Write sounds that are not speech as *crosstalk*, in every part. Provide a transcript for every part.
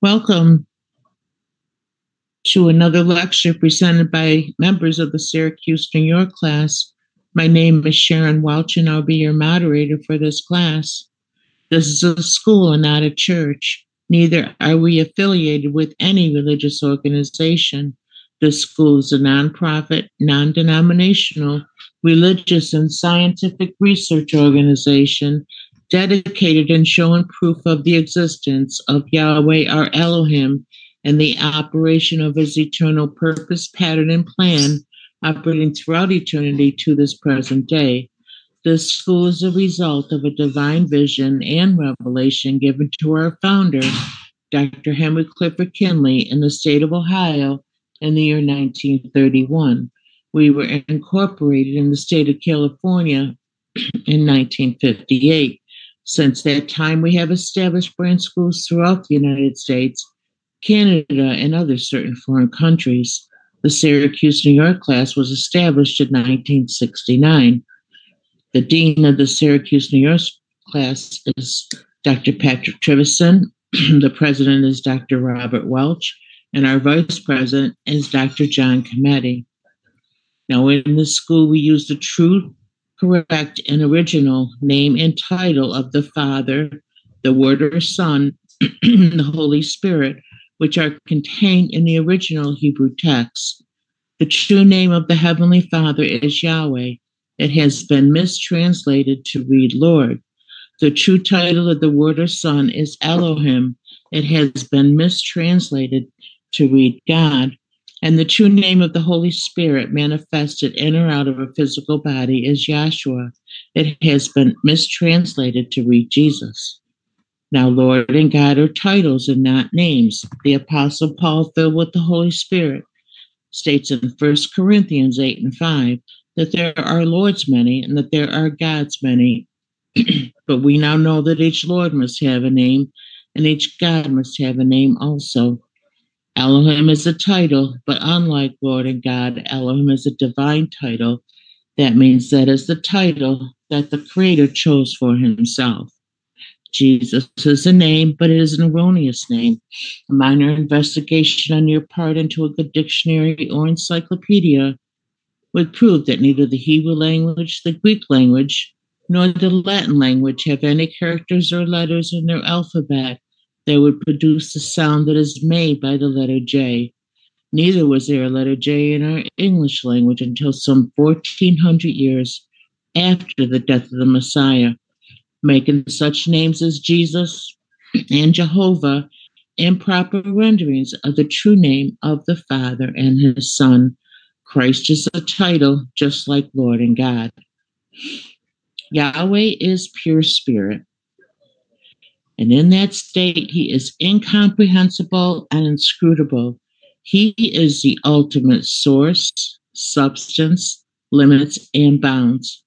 Welcome to another lecture presented by members of the Syracuse, New York class. My name is Sharon Welch, and I'll be your moderator for this class. This is a school and not a church. Neither are we affiliated with any religious organization. This school is a nonprofit, non denominational, religious, and scientific research organization dedicated in showing proof of the existence of Yahweh our Elohim and the operation of his eternal purpose, pattern, and plan operating throughout eternity to this present day. This school is a result of a divine vision and revelation given to our founder, Dr. Henry Clifford Kinley, in the state of Ohio in the year 1931. We were incorporated in the state of California *clears throat* in 1958. Since that time, we have established branch schools throughout the United States, Canada, and other certain foreign countries. The Syracuse, New York class was established in 1969. The dean of the Syracuse, New York class is Dr. Patrick Trivison. *clears throat* the president is Dr. Robert Welch, and our vice president is Dr. John Cometti. Now, in this school, we use the true correct and original name and title of the Father, the Word or Son, *clears throat* the Holy Spirit, which are contained in the original Hebrew text. The true name of the Heavenly Father is Yahweh. It has been mistranslated to read Lord. The true title of the Word or Son is Elohim. It has been mistranslated to read God. And the true name of the Holy Spirit manifested in or out of a physical body is Yahshua. It has been mistranslated to read Jesus. Now, Lord and God are titles and not names. The Apostle Paul, filled with the Holy Spirit, states in 1 Corinthians 8 and 5 that there are Lords many and that there are gods many. *clears throat* but we now know that each Lord must have a name and each God must have a name also. Elohim is a title, but unlike Lord and God, Elohim is a divine title. That means that is the title that the Creator chose for himself. Jesus is a name, but it is an erroneous name. A minor investigation on your part into a good dictionary or encyclopedia would prove that neither the Hebrew language, the Greek language, nor the Latin language have any characters or letters in their alphabet they would produce the sound that is made by the letter J. Neither was there a letter J in our English language until some 1400 years after the death of the Messiah, making such names as Jesus and Jehovah improper renderings of the true name of the Father and his Son. Christ is a title just like Lord and God. Yahweh is pure spirit. And in that state, he is incomprehensible and inscrutable. He is the ultimate source, substance, limits, and bounds.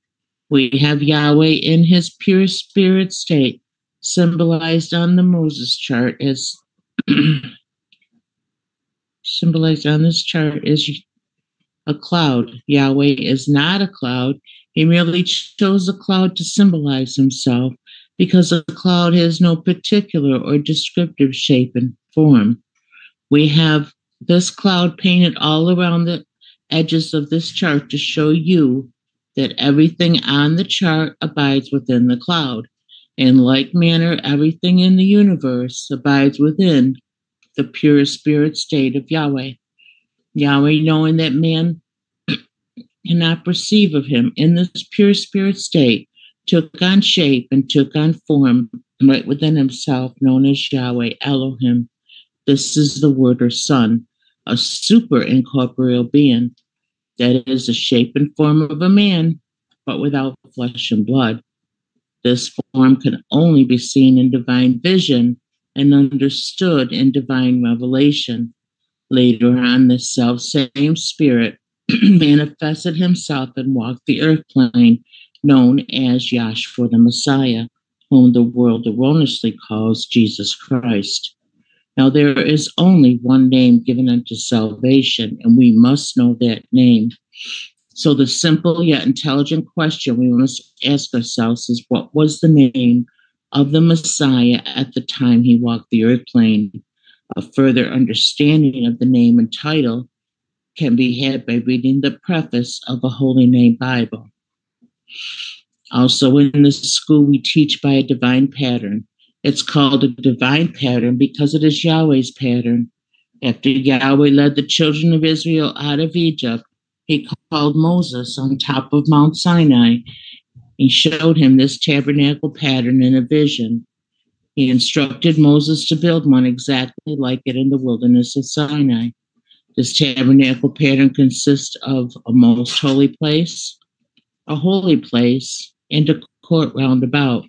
We have Yahweh in his pure spirit state, symbolized on the Moses chart as *clears throat* symbolized on this chart as a cloud. Yahweh is not a cloud. He merely chose a cloud to symbolize himself because a cloud has no particular or descriptive shape and form. We have this cloud painted all around the edges of this chart to show you that everything on the chart abides within the cloud. In like manner, everything in the universe abides within the pure spirit state of Yahweh. Yahweh, knowing that man *clears throat* cannot perceive of him in this pure spirit state, took on shape and took on form right within himself, known as Yahweh Elohim. This is the Word or Son, a super incorporeal being that is the shape and form of a man, but without flesh and blood. This form can only be seen in divine vision and understood in divine revelation. Later on, this self same spirit *clears throat* manifested himself and walked the earth plane known as Yahshua the Messiah, whom the world erroneously calls Jesus Christ. Now, there is only one name given unto salvation, and we must know that name. So, the simple yet intelligent question we must ask ourselves is what was the name of the Messiah at the time he walked the earth plane? A further understanding of the name and title can be had by reading the preface of a Holy Name Bible. Also, in this school, we teach by a divine pattern. It's called a divine pattern because it is Yahweh's pattern. After Yahweh led the children of Israel out of Egypt, he called Moses on top of Mount Sinai. He showed him this tabernacle pattern in a vision. He instructed Moses to build one exactly like it in the wilderness of Sinai. This tabernacle pattern consists of a most holy place, a holy place, and a court round about.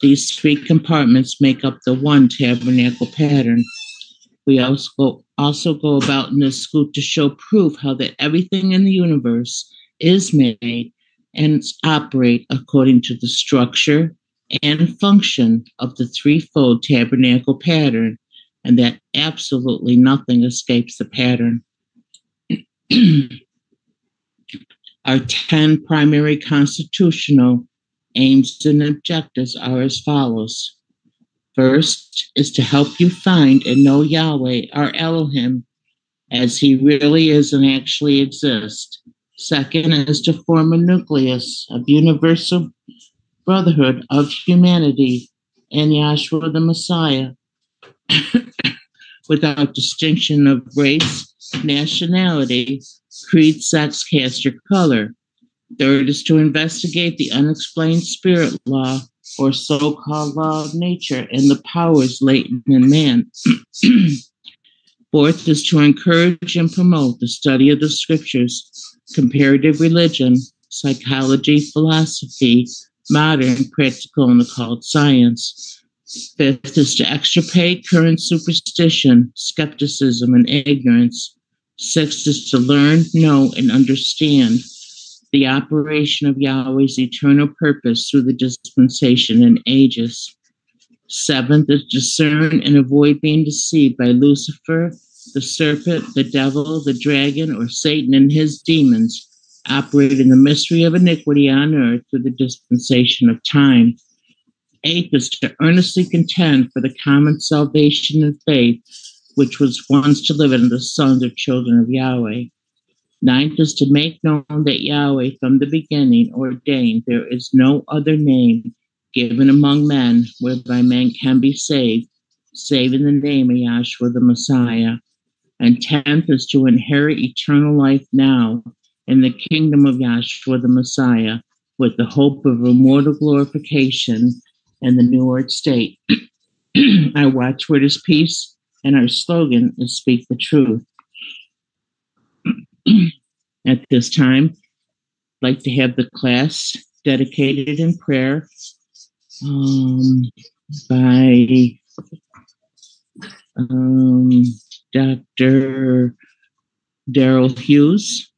These three compartments make up the one tabernacle pattern. We also go, also go about in this school to show proof how that everything in the universe is made and operate according to the structure and function of the threefold tabernacle pattern, and that absolutely nothing escapes the pattern. *clears throat* Our 10 primary constitutional aims and objectives are as follows. First is to help you find and know Yahweh, our Elohim, as he really is and actually exists. Second is to form a nucleus of universal brotherhood of humanity and Yahshua the Messiah *coughs* without distinction of race, nationality, creed, sex, caste, or color. Third is to investigate the unexplained spirit law or so called law of nature and the powers latent in man. *clears throat* Fourth is to encourage and promote the study of the scriptures, comparative religion, psychology, philosophy, modern, practical, and occult science. Fifth is to extirpate current superstition, skepticism, and ignorance. Sixth is to learn, know, and understand the operation of Yahweh's eternal purpose through the dispensation and ages. Seventh is to discern and avoid being deceived by Lucifer, the serpent, the devil, the dragon, or Satan and his demons, operate in the mystery of iniquity on earth through the dispensation of time. Eighth is to earnestly contend for the common salvation and faith, which was once delivered unto the sons of children of Yahweh. Ninth is to make known that Yahweh from the beginning ordained there is no other name given among men whereby man can be saved, save in the name of Yahshua the Messiah. And tenth is to inherit eternal life now in the kingdom of Yahshua the Messiah with the hope of immortal glorification and the new earth state. our watchword is peace, and our slogan is speak the truth. *clears throat* At this time, I'd like to have the class dedicated in prayer um, by um, Dr. Daryl Hughes.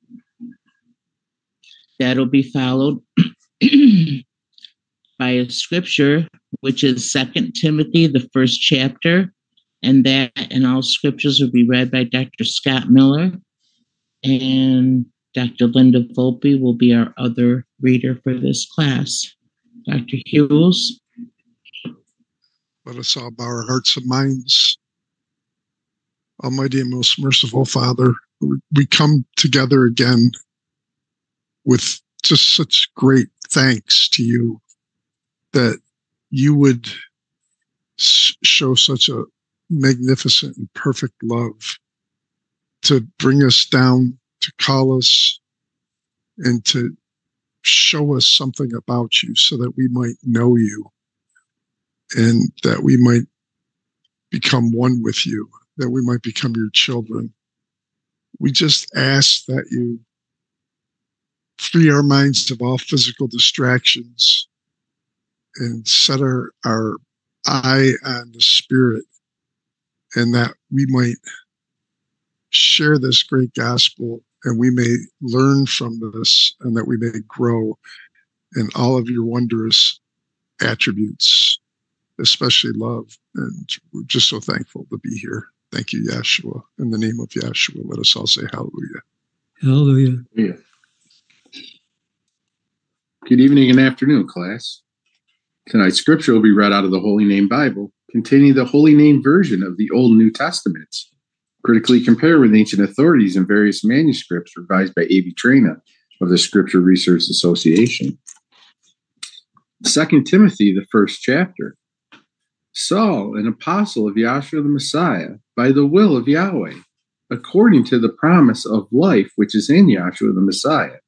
That'll be followed *clears throat* by a scripture, which is Second Timothy, the first chapter, and that and all scriptures will be read by Dr. Scott Miller. And Dr. Linda Volpe will be our other reader for this class. Dr. Hughes. Let us all bow our hearts and minds. Almighty and most merciful Father, we come together again with just such great thanks to you that you would show such a magnificent and perfect love to bring us down, to call us, and to show us something about you so that we might know you and that we might become one with you, that we might become your children. We just ask that you free our minds of all physical distractions and set our, our eye on the spirit and that we might share this great gospel and we may learn from this and that we may grow in all of your wondrous attributes, especially love. And we're just so thankful to be here. Thank you, Yeshua. In the name of Yeshua, let us all say hallelujah. Hallelujah. Yeah. Good evening and afternoon, class. Tonight's scripture will be read out of the Holy Name Bible, containing the Holy Name version of the Old New Testaments. Critically compared with ancient authorities and various manuscripts revised by A.B. Traina of the Scripture Research Association. Second Timothy, the first chapter. Saul, an apostle of Yahshua the Messiah, by the will of Yahweh, according to the promise of life which is in Yahshua the Messiah.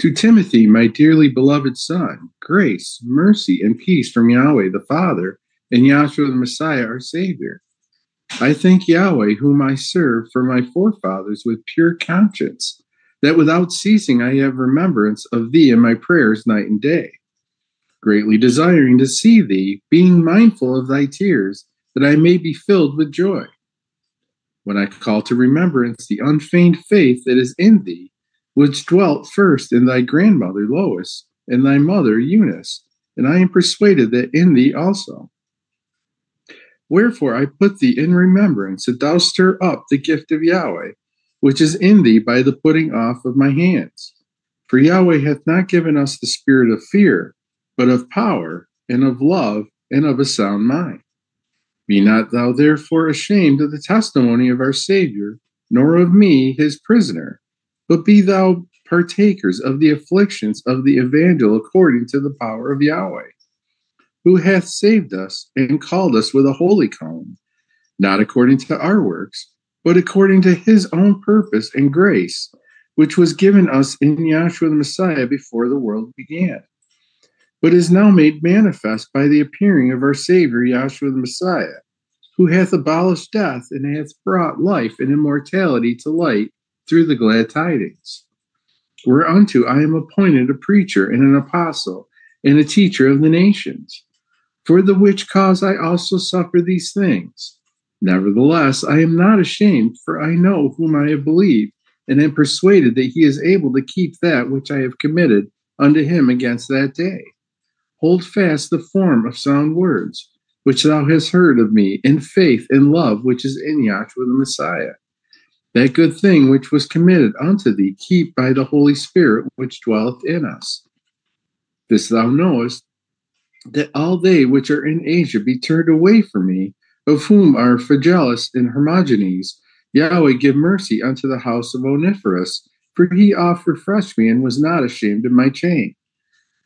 To Timothy, my dearly beloved son, grace, mercy, and peace from Yahweh the Father and Yahshua the Messiah, our Savior. I thank Yahweh, whom I serve for my forefathers with pure conscience, that without ceasing I have remembrance of thee in my prayers night and day greatly desiring to see thee, being mindful of thy tears, that I may be filled with joy. When I call to remembrance the unfeigned faith that is in thee, which dwelt first in thy grandmother Lois and thy mother Eunice, and I am persuaded that in thee also. Wherefore I put thee in remembrance that thou stir up the gift of Yahweh, which is in thee by the putting off of my hands. For Yahweh hath not given us the spirit of fear, but of power and of love and of a sound mind. Be not thou therefore ashamed of the testimony of our Savior, nor of me, his prisoner, but be thou partakers of the afflictions of the evangel according to the power of Yahweh, who hath saved us and called us with a holy calling, not according to our works, but according to his own purpose and grace, which was given us in Yahshua the Messiah before the world began but is now made manifest by the appearing of our Savior, Yahshua the Messiah, who hath abolished death and hath brought life and immortality to light through the glad tidings. Whereunto I am appointed a preacher and an apostle and a teacher of the nations. For the which cause I also suffer these things. Nevertheless, I am not ashamed, for I know whom I have believed, and am persuaded that he is able to keep that which I have committed unto him against that day. Hold fast the form of sound words, which thou hast heard of me, in faith and love which is in Yahshua the Messiah. That good thing which was committed unto thee, keep by the Holy Spirit which dwelleth in us. This thou knowest, that all they which are in Asia be turned away from me, of whom are Phygellus and Hermogenes. Yahweh give mercy unto the house of Onesiphorus, for he oft refreshed me and was not ashamed of my chain.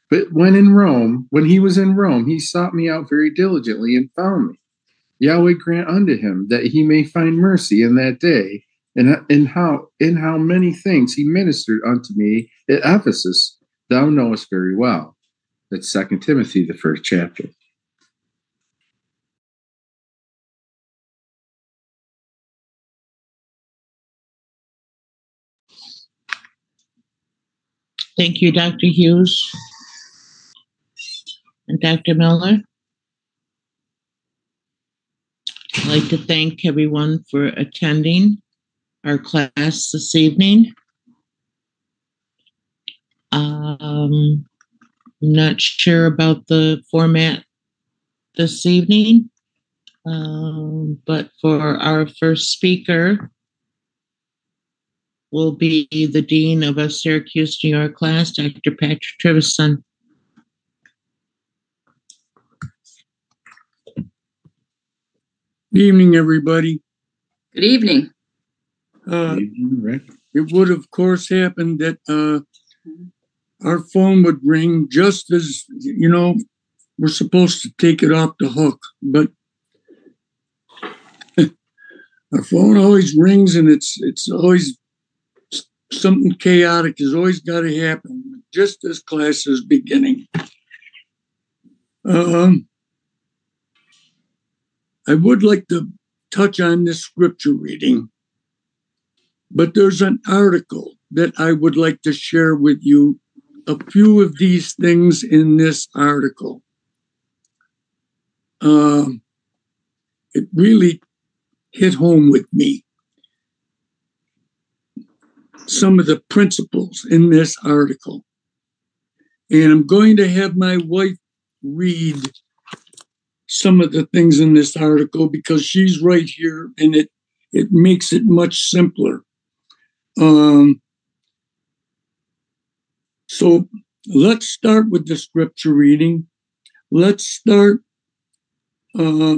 But when in Rome, when he was in Rome, he sought me out very diligently and found me. Yahweh grant unto him that he may find mercy in that day, and in how in how many things he ministered unto me at Ephesus, thou knowest very well. That's Second Timothy, the first chapter. Thank you, Dr. Hughes and Dr. Miller. I'd like to thank everyone for attending our class this evening. Um, not sure about the format this evening, um, but for our first speaker will be the Dean of a Syracuse, New York class, Dr. Patrick Trivison. Good evening, everybody. Good evening. Uh, it would, of course, happen that uh, our phone would ring just as, you know, we're supposed to take it off the hook, but *laughs* our phone always rings and it's it's always something chaotic has always got to happen just as class is beginning. Um, I would like to touch on this scripture reading, but there's an article that I would like to share with you a few of these things in this article. Um, it really hit home with me. Some of the principles in this article. And I'm going to have my wife read some of the things in this article because she's right here and it it makes it much simpler. Um, so let's start with the scripture reading. Let's start uh,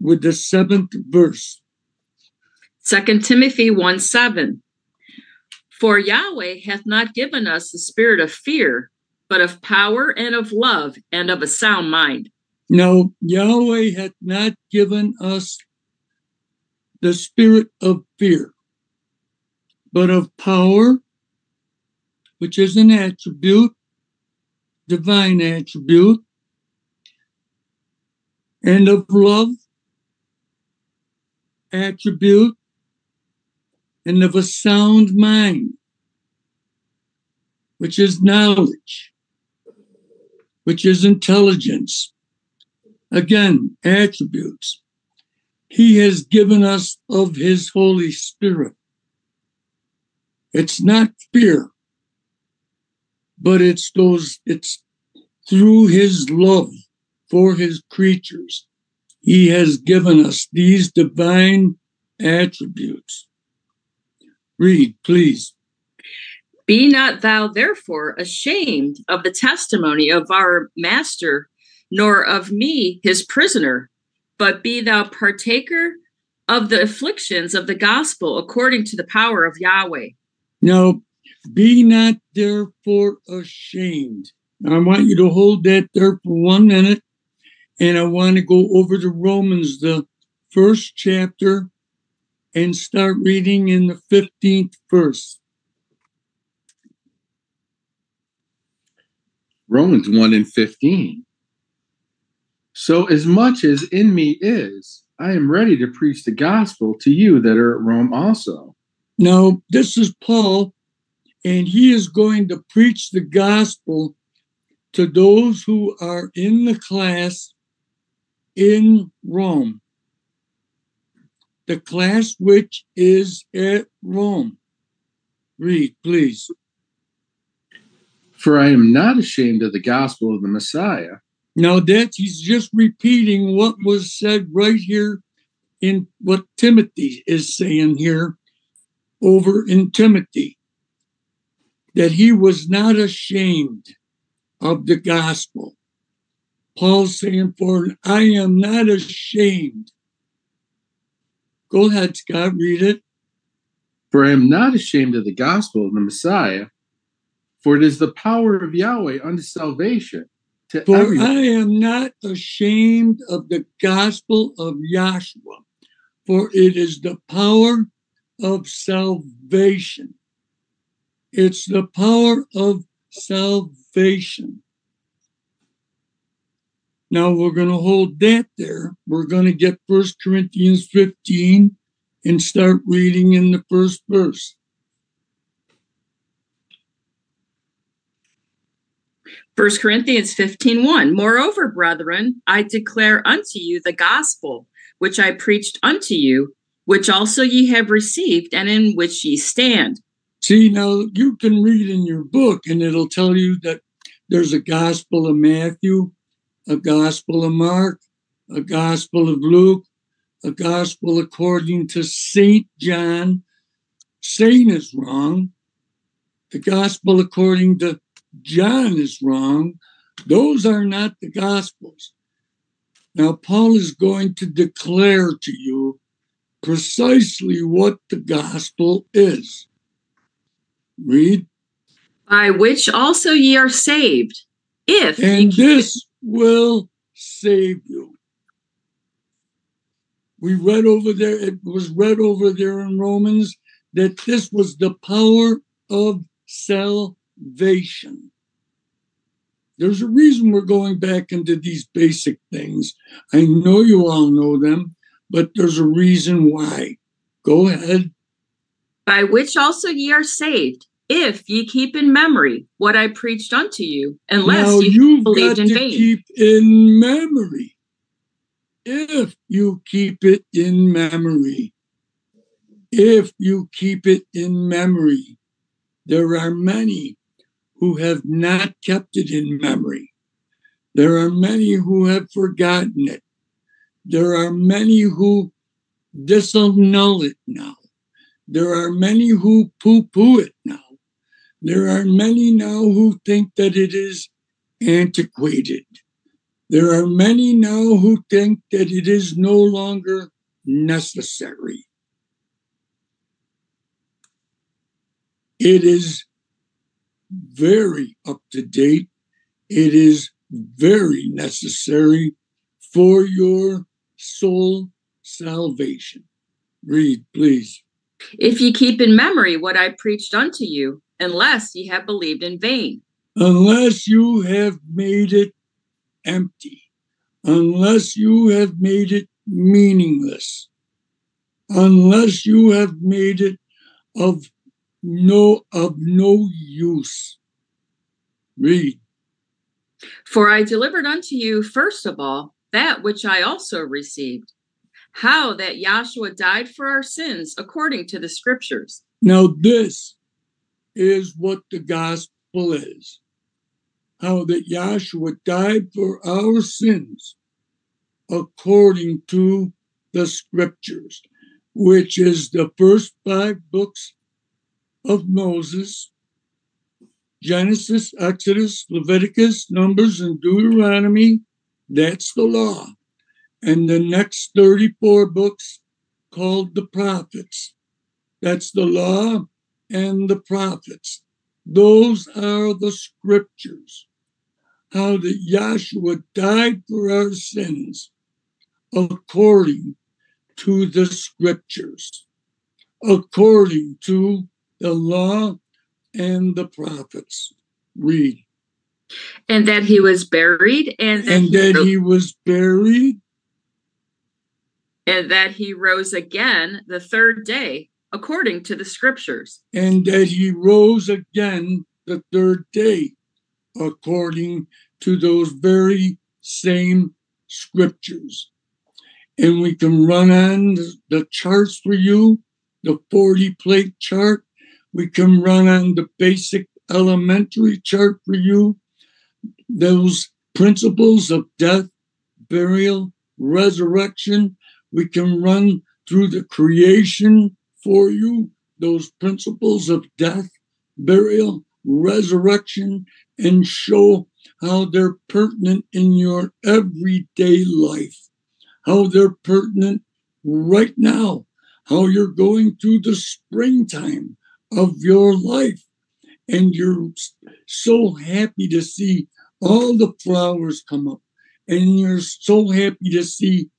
with the seventh verse. Second Timothy 1 7. For Yahweh hath not given us the spirit of fear, but of power and of love and of a sound mind. Now, Yahweh hath not given us the spirit of fear, but of power, which is an attribute, divine attribute, and of love, attribute, and of a sound mind, which is knowledge, which is intelligence. Again, attributes. He has given us of His Holy Spirit. It's not fear, but it's those, it's through His love for His creatures. He has given us these divine attributes. Read, please. Be not thou therefore ashamed of the testimony of our master, nor of me, his prisoner, but be thou partaker of the afflictions of the gospel according to the power of Yahweh. Now, be not therefore ashamed. I want you to hold that there for one minute, and I want to go over to Romans, the first chapter, and start reading in the 15th verse. Romans 1 and 15. So, as much as in me is, I am ready to preach the gospel to you that are at Rome also. Now, this is Paul, and he is going to preach the gospel to those who are in the class in Rome. The class which is at Rome. Read, please. For I am not ashamed of the gospel of the Messiah. Now that he's just repeating what was said right here in what Timothy is saying here over in Timothy. That he was not ashamed of the gospel. Paul's saying, For I am not ashamed. Go ahead, Scott, read it. For I am not ashamed of the gospel of the Messiah, for it is the power of Yahweh unto salvation to For everyone. I am not ashamed of the gospel of Yahshua, for it is the power of salvation. It's the power of salvation. Now we're going to hold that there. We're going to get First Corinthians 15 and start reading in the first verse. First Corinthians 15 1. Moreover, brethren, I declare unto you the gospel which I preached unto you, which also ye have received, and in which ye stand. See, now you can read in your book, and it'll tell you that there's a Gospel of Matthew, a Gospel of Mark, a Gospel of Luke, a Gospel according to St. John. Saint is wrong. The Gospel according to John is wrong. Those are not the Gospels. Now, Paul is going to declare to you precisely what the Gospel is. Read. By which also ye are saved, if And this will save you. We read over there, it was read over there in Romans that this was the power of salvation. There's a reason we're going back into these basic things. I know you all know them, but there's a reason why. Go ahead. by which also ye are saved, if ye keep in memory what I preached unto you, unless you've believed got in to vain. keep in memory. If you keep it in memory, if you keep it in memory, there are many who have not kept it in memory. There are many who have forgotten it. There are many who disannul it now. There are many who poo poo it now. There are many now who think that it is antiquated. There are many now who think that it is no longer necessary. It is very up to date. It is very necessary for your soul salvation. Read, please. If ye keep in memory what I preached unto you, unless ye have believed in vain. Unless you have made it empty, unless you have made it meaningless, unless you have made it of no of no use. Read. For I delivered unto you first of all that which I also received, how that Yahshua died for our sins according to the scriptures. Now this is what the gospel is. How that Yahshua died for our sins according to the scriptures, which is the first five books of Moses Genesis, Exodus, Leviticus, Numbers, and Deuteronomy. That's the law. And the next 34 books called the prophets. That's the law and the prophets. Those are the scriptures. How that Yahshua died for our sins according to the scriptures, according to the law and the prophets. Read. And that he was buried, and that, And he, that he was buried and that he rose again the third day, according to the scriptures. and that he rose again the third day, according to those very same scriptures. And we can run on the- charts for you, the 40 plate chart. We can run on the basic elementary chart for you. Those principles of death, burial, resurrection. We can run through the creation for you, those principles of death, burial, resurrection, and show how they're pertinent in your everyday life, how they're pertinent right now, how you're going through the springtime of your life. And you're so happy to see all the flowers come up, and you're so happy to see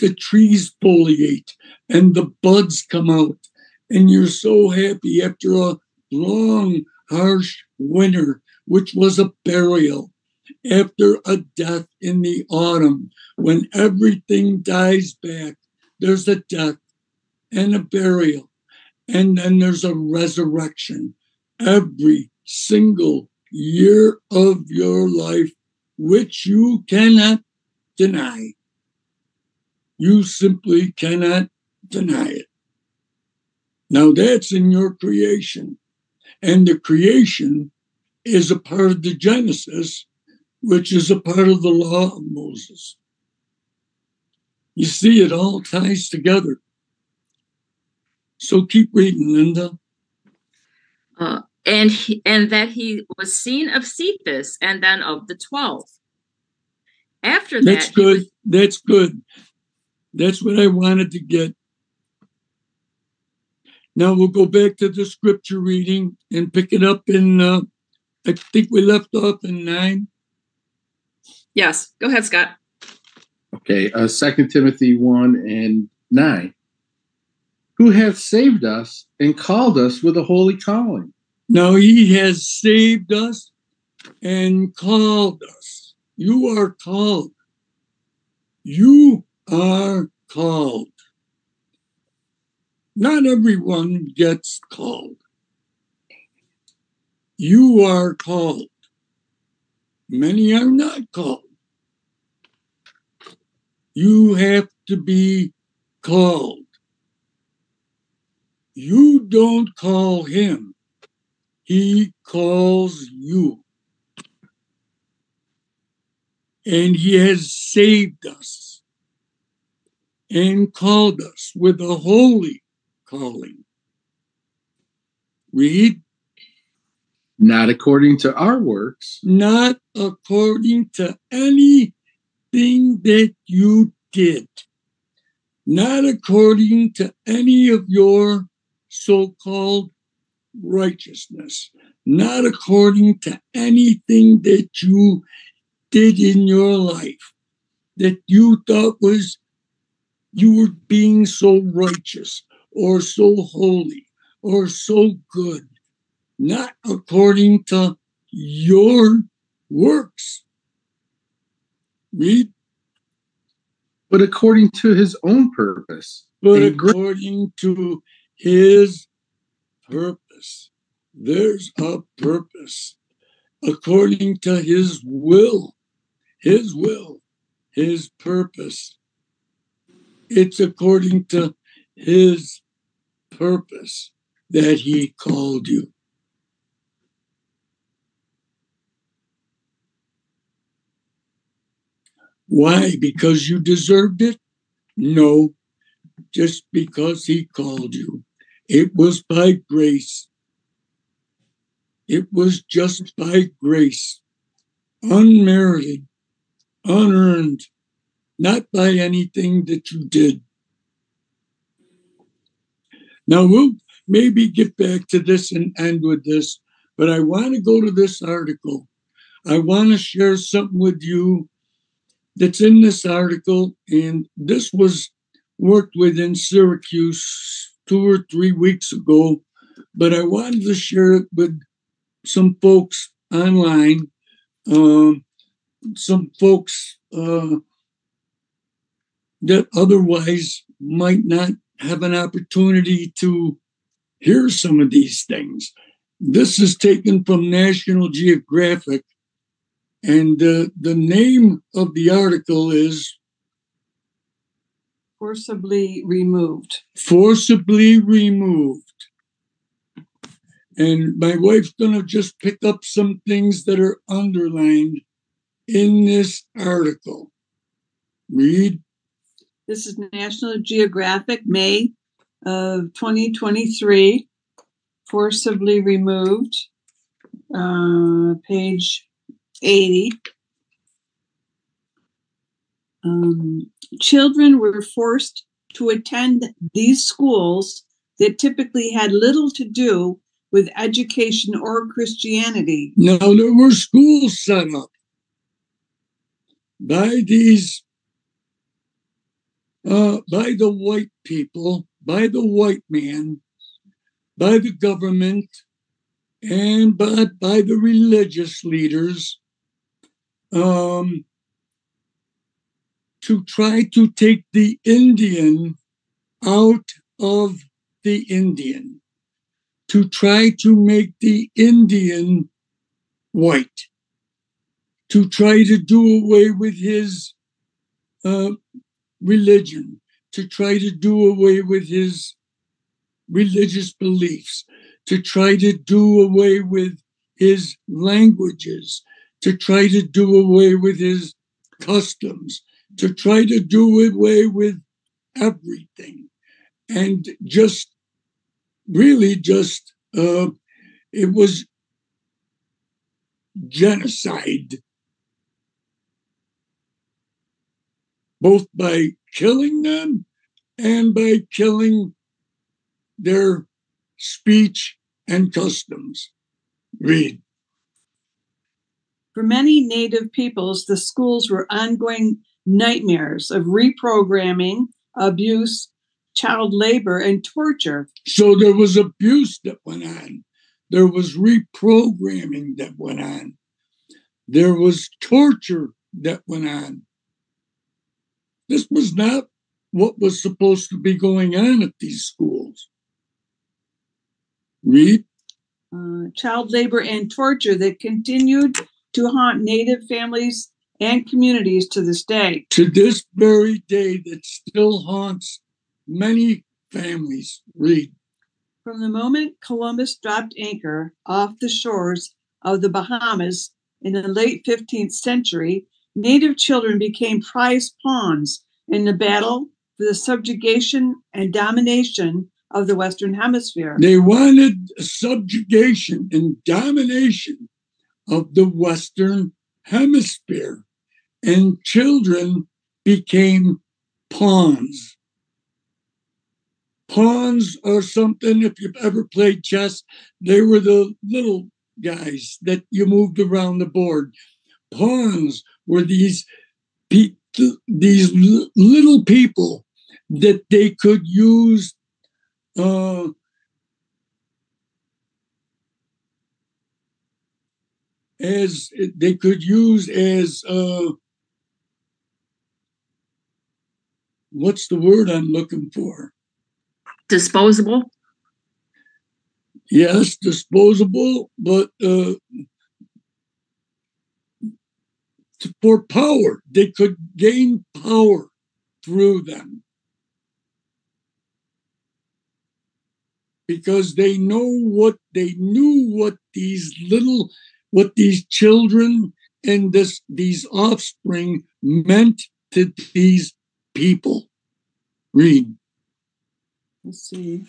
the trees foliate and the buds come out, and you're so happy after a long, harsh winter, which was a burial, after a death in the autumn, when everything dies back, there's a death and a burial, and then there's a resurrection every single year of your life, which you cannot deny. You simply cannot deny it. Now that's in your creation. And the creation is a part of the Genesis, which is a part of the law of Moses. You see, it all ties together. So keep reading, Linda. Uh, and he, and that he was seen of Cephas and then of the twelve. After that, That's good. was- That's good. That's what I wanted to get. Now we'll go back to the scripture reading and pick it up in, uh, I think we left off in nine. yes, go ahead, Scott. Okay, uh, 2 Timothy 1 and 9. Who hath saved us and called us with a holy calling. Now he has saved us and called us. You are called. You are called. Not everyone gets called. You are called. Many are not called. You have to be called. You don't call him. He calls you. And he has saved us and called us with a holy calling. Read, Not according to our works, not according to any thing that you did, not according to any of your so called righteousness, not according to anything that you did in your life that you thought was you were being so righteous or so holy or so good, not according to your works. Read. But according to his own purpose. But according to his purpose. There's a purpose. According to his will. His will. His purpose. It's according to his purpose that he called you. Why? Because you deserved it? No, just because he called you. It was by grace. It was just by grace, unmerited, unearned, not by anything that you did. Now, we'll maybe get back to this and end with this, but I want to go to this article. I want to share something with you that's in this article, and this was worked with in Syracuse two or three weeks ago, but I wanted to share it with some folks online, um, some folks uh, that otherwise might not have an opportunity to hear some of these things. This is taken from National Geographic and the the name of the article is forcibly removed. Forcibly removed. And my wife's going to just pick up some things that are underlined in this article. Read. This is National Geographic, May of 2023. Forcibly removed. Uh, page 80. Um, children were forced to attend these schools that typically had little to do with education or Christianity. Now, there were schools set up by these, uh, by the white people, by the white man, by the government, and by, by the religious leaders um, to try to take the Indian out of the Indian, to try to make the Indian white, to try to do away with his uh, religion, to try to do away with his religious beliefs, to try to do away with his languages, to try to do away with his customs, to try to do away with everything. And just really just, uh, it was genocide, both by killing them and by killing their speech and customs. Read. For many Native peoples, the schools were ongoing nightmares of reprogramming, abuse, child labor, and torture. So there was abuse that went on. There was reprogramming that went on. There was torture that went on. This was not what was supposed to be going on at these schools. Read. Uh, child labor and torture that continued to haunt Native families and communities to this day. To this very day, that still haunts many families. Read. From the moment Columbus dropped anchor off the shores of the Bahamas in the late 15th century, Native children became prize pawns in the battle for the subjugation and domination of the Western Hemisphere. They wanted subjugation and domination of the Western Hemisphere. and children became pawns. Pawns are something, if you've ever played chess, they were the little guys that you moved around the board. Pawns were these pe- these little people that they could use uh, as they could use as uh, what's the word I'm looking for? Disposable. Yes, disposable, but uh, for power, they could gain power through them because they know what they knew what these little what these children and this these offspring meant to these people. Read. Let's see.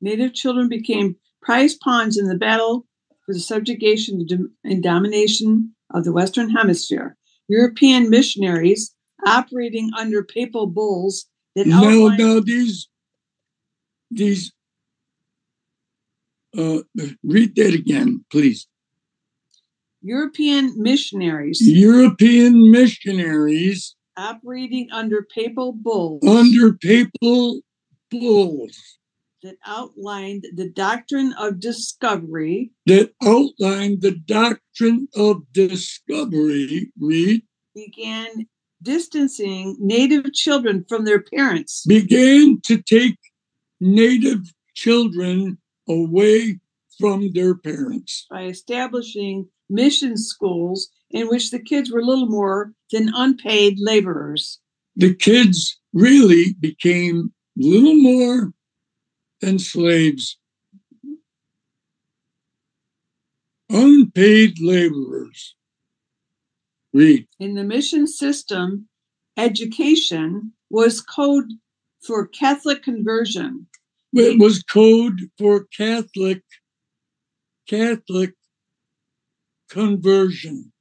Native children became prize pawns in the battle for the subjugation and and domination of the Western Hemisphere. European missionaries operating under papal bulls that Now, outlined now these these uh read that again, please. European missionaries European missionaries operating under papal bulls under papal bulls that outlined the doctrine of discovery that outlined the doctrine of discovery, read, began distancing native children from their parents. began to take native children away from their parents. by establishing mission schools in which the kids were little more than unpaid laborers. The kids really became little more than slaves, unpaid laborers. Read. In the mission system, education was code for Catholic conversion. It was code for Catholic Catholic conversion.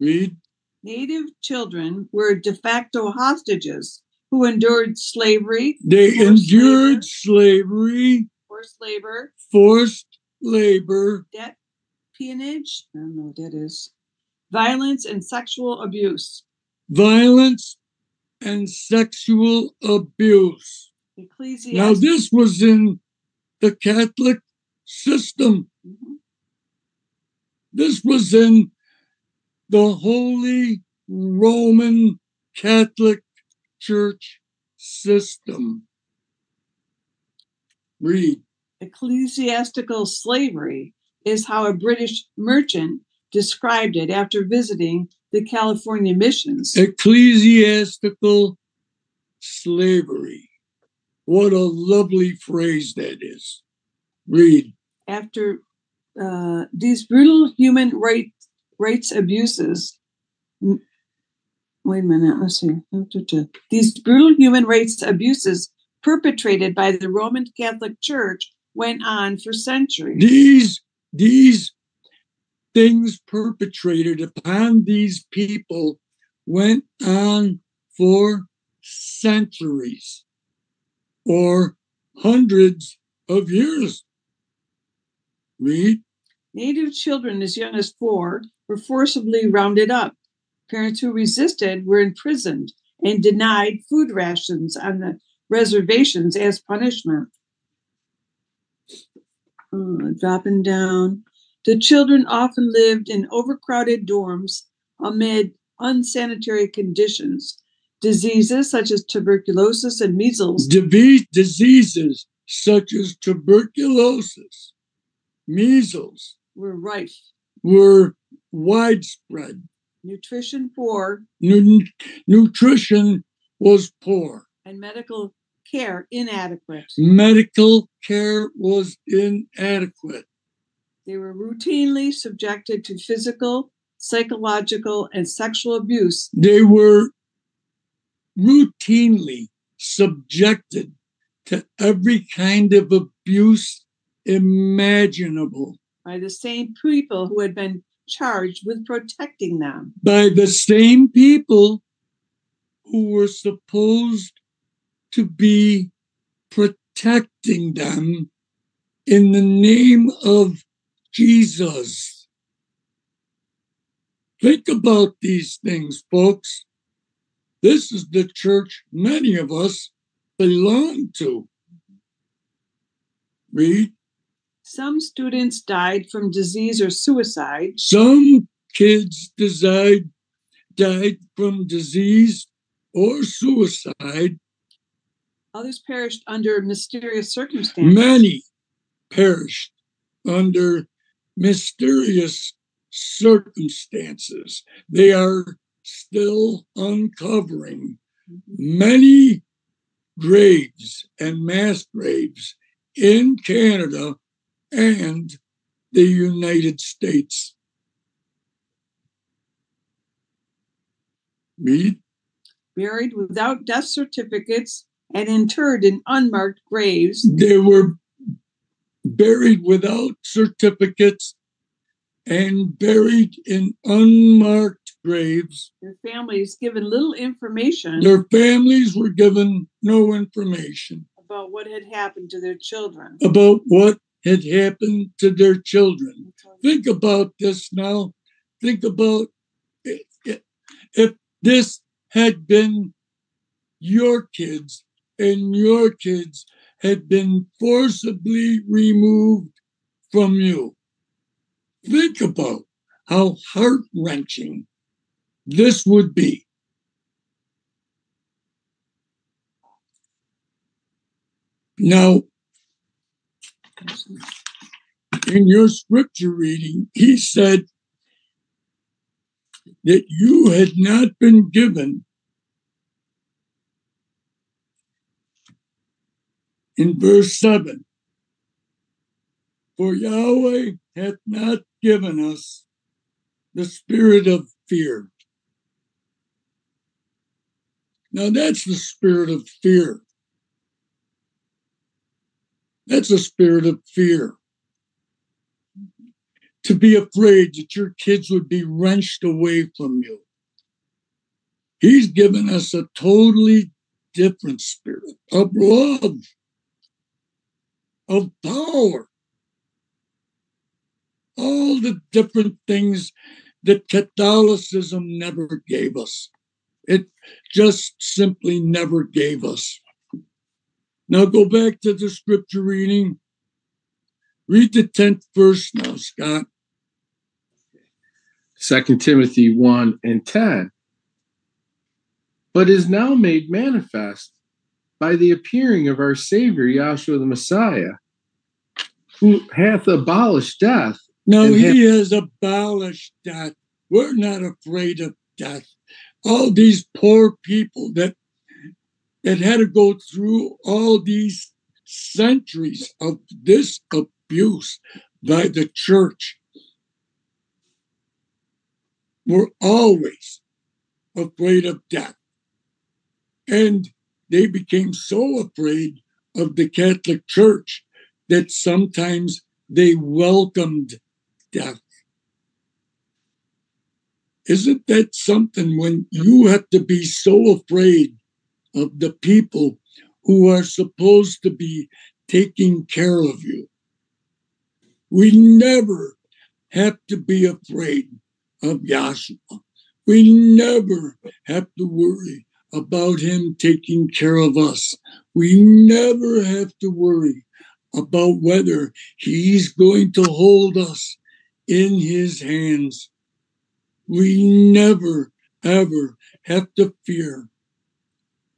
Read. Native children were de facto hostages who endured slavery, They endured slavery, forced labor, forced labor, debt, peonage, I don't know what that is, violence, and sexual abuse. violence, and sexual abuse. Now, this was in the Catholic system. Mhm. This was in the Holy Roman Catholic Church system. Read. Ecclesiastical slavery is how a British merchant described it after visiting the California missions. Ecclesiastical slavery. What a lovely phrase that is. Read. After uh, these brutal human right, rights abuses, wait a minute, let's see. These brutal human rights abuses perpetrated by the Roman Catholic Church went on for centuries. These, these things perpetrated upon these people went on for centuries or hundreds of years. Read. Native children as young as four were forcibly rounded up. Parents who resisted were imprisoned and denied food rations on the reservations as punishment. Uh, dropping down. The children often lived in overcrowded dorms amid unsanitary conditions. Diseases such as tuberculosis and measles Disease, diseases such as tuberculosis, measles were rife. were widespread. Nutrition poor Nu- nutrition was poor. and medical care inadequate. Medical care was inadequate. They were routinely subjected to physical, psychological, and sexual abuse They were routinely subjected to every kind of abuse imaginable by the same people who had been charged with protecting them. by the same people who were supposed to be protecting them in the name of Jesus. Think about these things, folks. This is the church many of us belong to. Read. Some students died from disease or suicide. Some kids died, died from disease or suicide. Others perished under mysterious circumstances. Many perished under mysterious circumstances. They are still uncovering mm-hmm. many graves and mass graves in Canada and the United States. Read. buried without death certificates and interred in unmarked graves. They were buried without certificates and buried in unmarked graves. Their families given little information Their families were given no information about what had happened to their children. about what had happened to their children. Think about this now. Think about if this had been your kids and your kids had been forcibly removed from you. Think about how heart wrenching this would be. Now, in your scripture reading, he said that you had not been given in verse 7 For Yahweh hath not given us the spirit of fear. Now, that's the spirit of fear. That's a spirit of fear. To be afraid that your kids would be wrenched away from you. He's given us a totally different spirit of love, of power. All the different things that Catholicism never gave us. It just simply never gave us. Now go back to the scripture reading. Read the 10th verse now, Scott. Second Timothy 1 and 10. But is now made manifest by the appearing of our Savior, Yahshua the Messiah, who hath abolished death. No, he has abolished death. We're not afraid of death. All these poor people that that had to go through all these centuries of this abuse by the church were always afraid of death. And they became so afraid of the Catholic Church that sometimes they welcomed death. Isn't that something when you have to be so afraid of the people who are supposed to be taking care of you? We never have to be afraid of Yahshua. We never have to worry about him taking care of us. We never have to worry about whether he's going to hold us in his hands. We never, ever have to fear.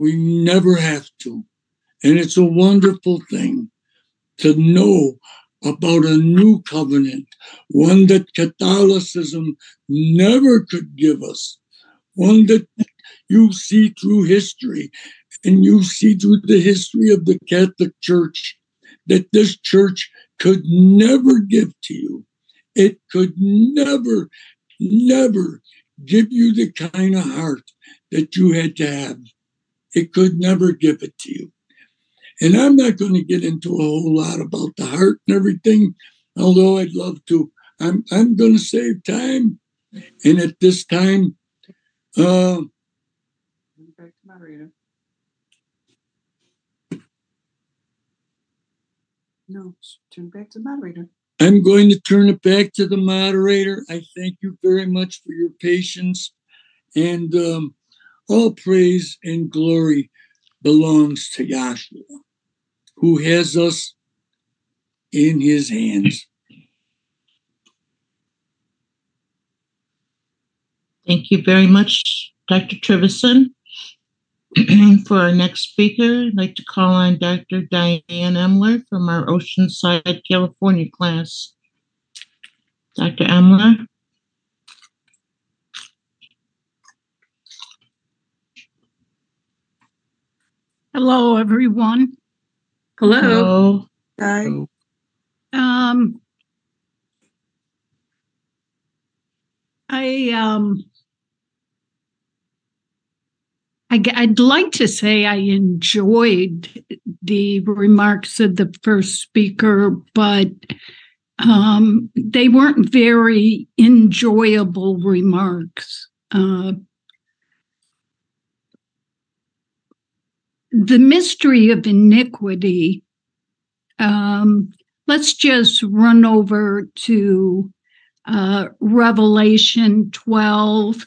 We never have to. And it's a wonderful thing to know about a new covenant, one that Catholicism never could give us, one that you see through history and you see through the history of the Catholic Church that this church could never give to you. It could never, never give you the kind of heart that you had to have. It could never give it to you. And I'm not going to get into a whole lot about the heart and everything, although I'd love to. I'm I'm going to save time, and at this time, uh, Back to moderator. No, turn back to the moderator. I'm going to turn it back to the moderator. I thank you very much for your patience, and um, all praise and glory belongs to Yahshua, who has us in His hands. Thank you very much, Dr. Trivison. *clears throat* For our next speaker, I'd like to call on Dr. Diane Emler from our Oceanside, California class. Dr. Emler? Hello, everyone. Hello. Hello. Hi. Um, I um, I, g- I'd like to say I enjoyed the remarks of the first speaker, but um, they weren't very enjoyable remarks. Uh, the mystery of iniquity. Um, let's just run over to uh, Revelation 12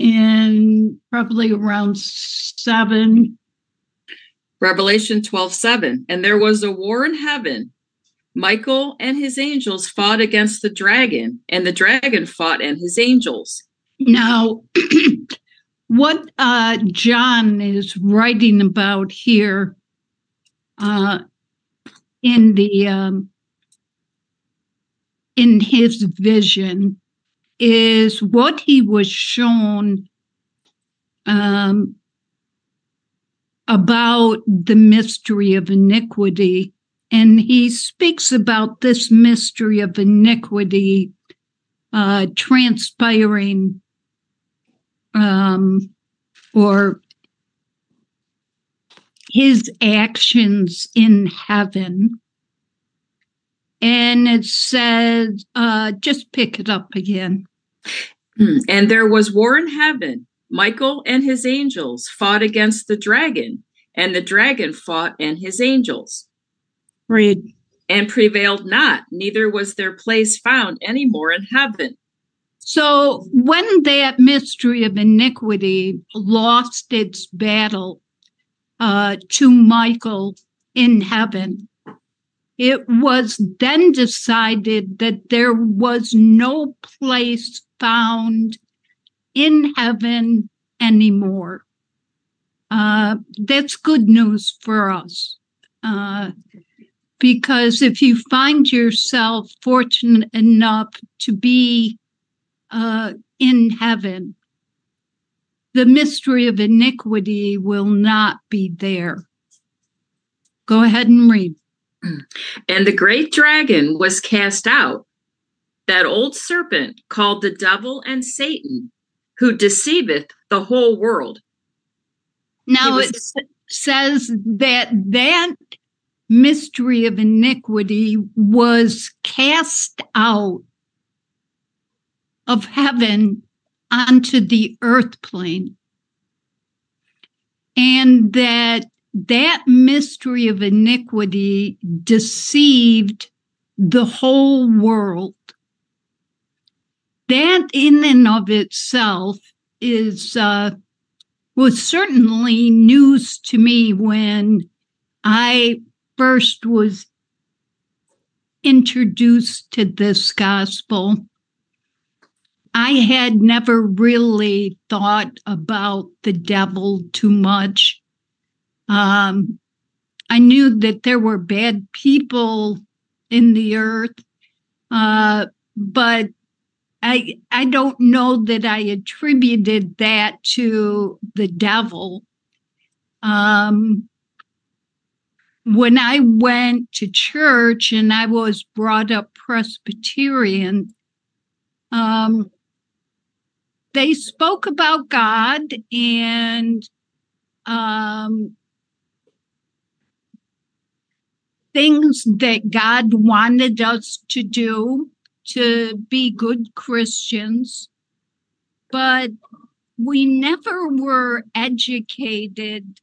and probably around 7. Revelation 12 7. And there was a war in heaven. Michael and his angels fought against the dragon, and the dragon fought and his angels. Now, *clears throat* what uh, John is writing about here uh, in the um, in his vision is what he was shown um, about the mystery of iniquity. And he speaks about this mystery of iniquity uh, transpiring um, or his actions in heaven. And it says, uh, just pick it up again. Hmm. And there was war in heaven. Michael and his angels fought against the dragon, and the dragon fought and his angels, Read. and prevailed not, neither was their place found any more in heaven. So when that mystery of iniquity lost its battle uh, to Michael in heaven, it was then decided that there was no place found in heaven anymore. Uh, that's good news for us. Uh, because if you find yourself fortunate enough to be uh, in heaven, the mystery of iniquity will not be there. Go ahead and read. *clears throat* And the great dragon was cast out, that old serpent called the devil and Satan, who deceiveth the whole world. Now was- it says that that mystery of iniquity was cast out of heaven onto the earth plane. And that that mystery of iniquity deceived the whole world. That in and of itself is uh, was certainly news to me when I first was introduced to this gospel. I had never really thought about the devil too much. Um, I knew that there were bad people in the earth, uh, but I I don't know that I attributed that to the devil. Um, when I went to church and I was brought up Presbyterian, um, they spoke about God and um, things that God wanted us to do to be good Christians, but we never were educated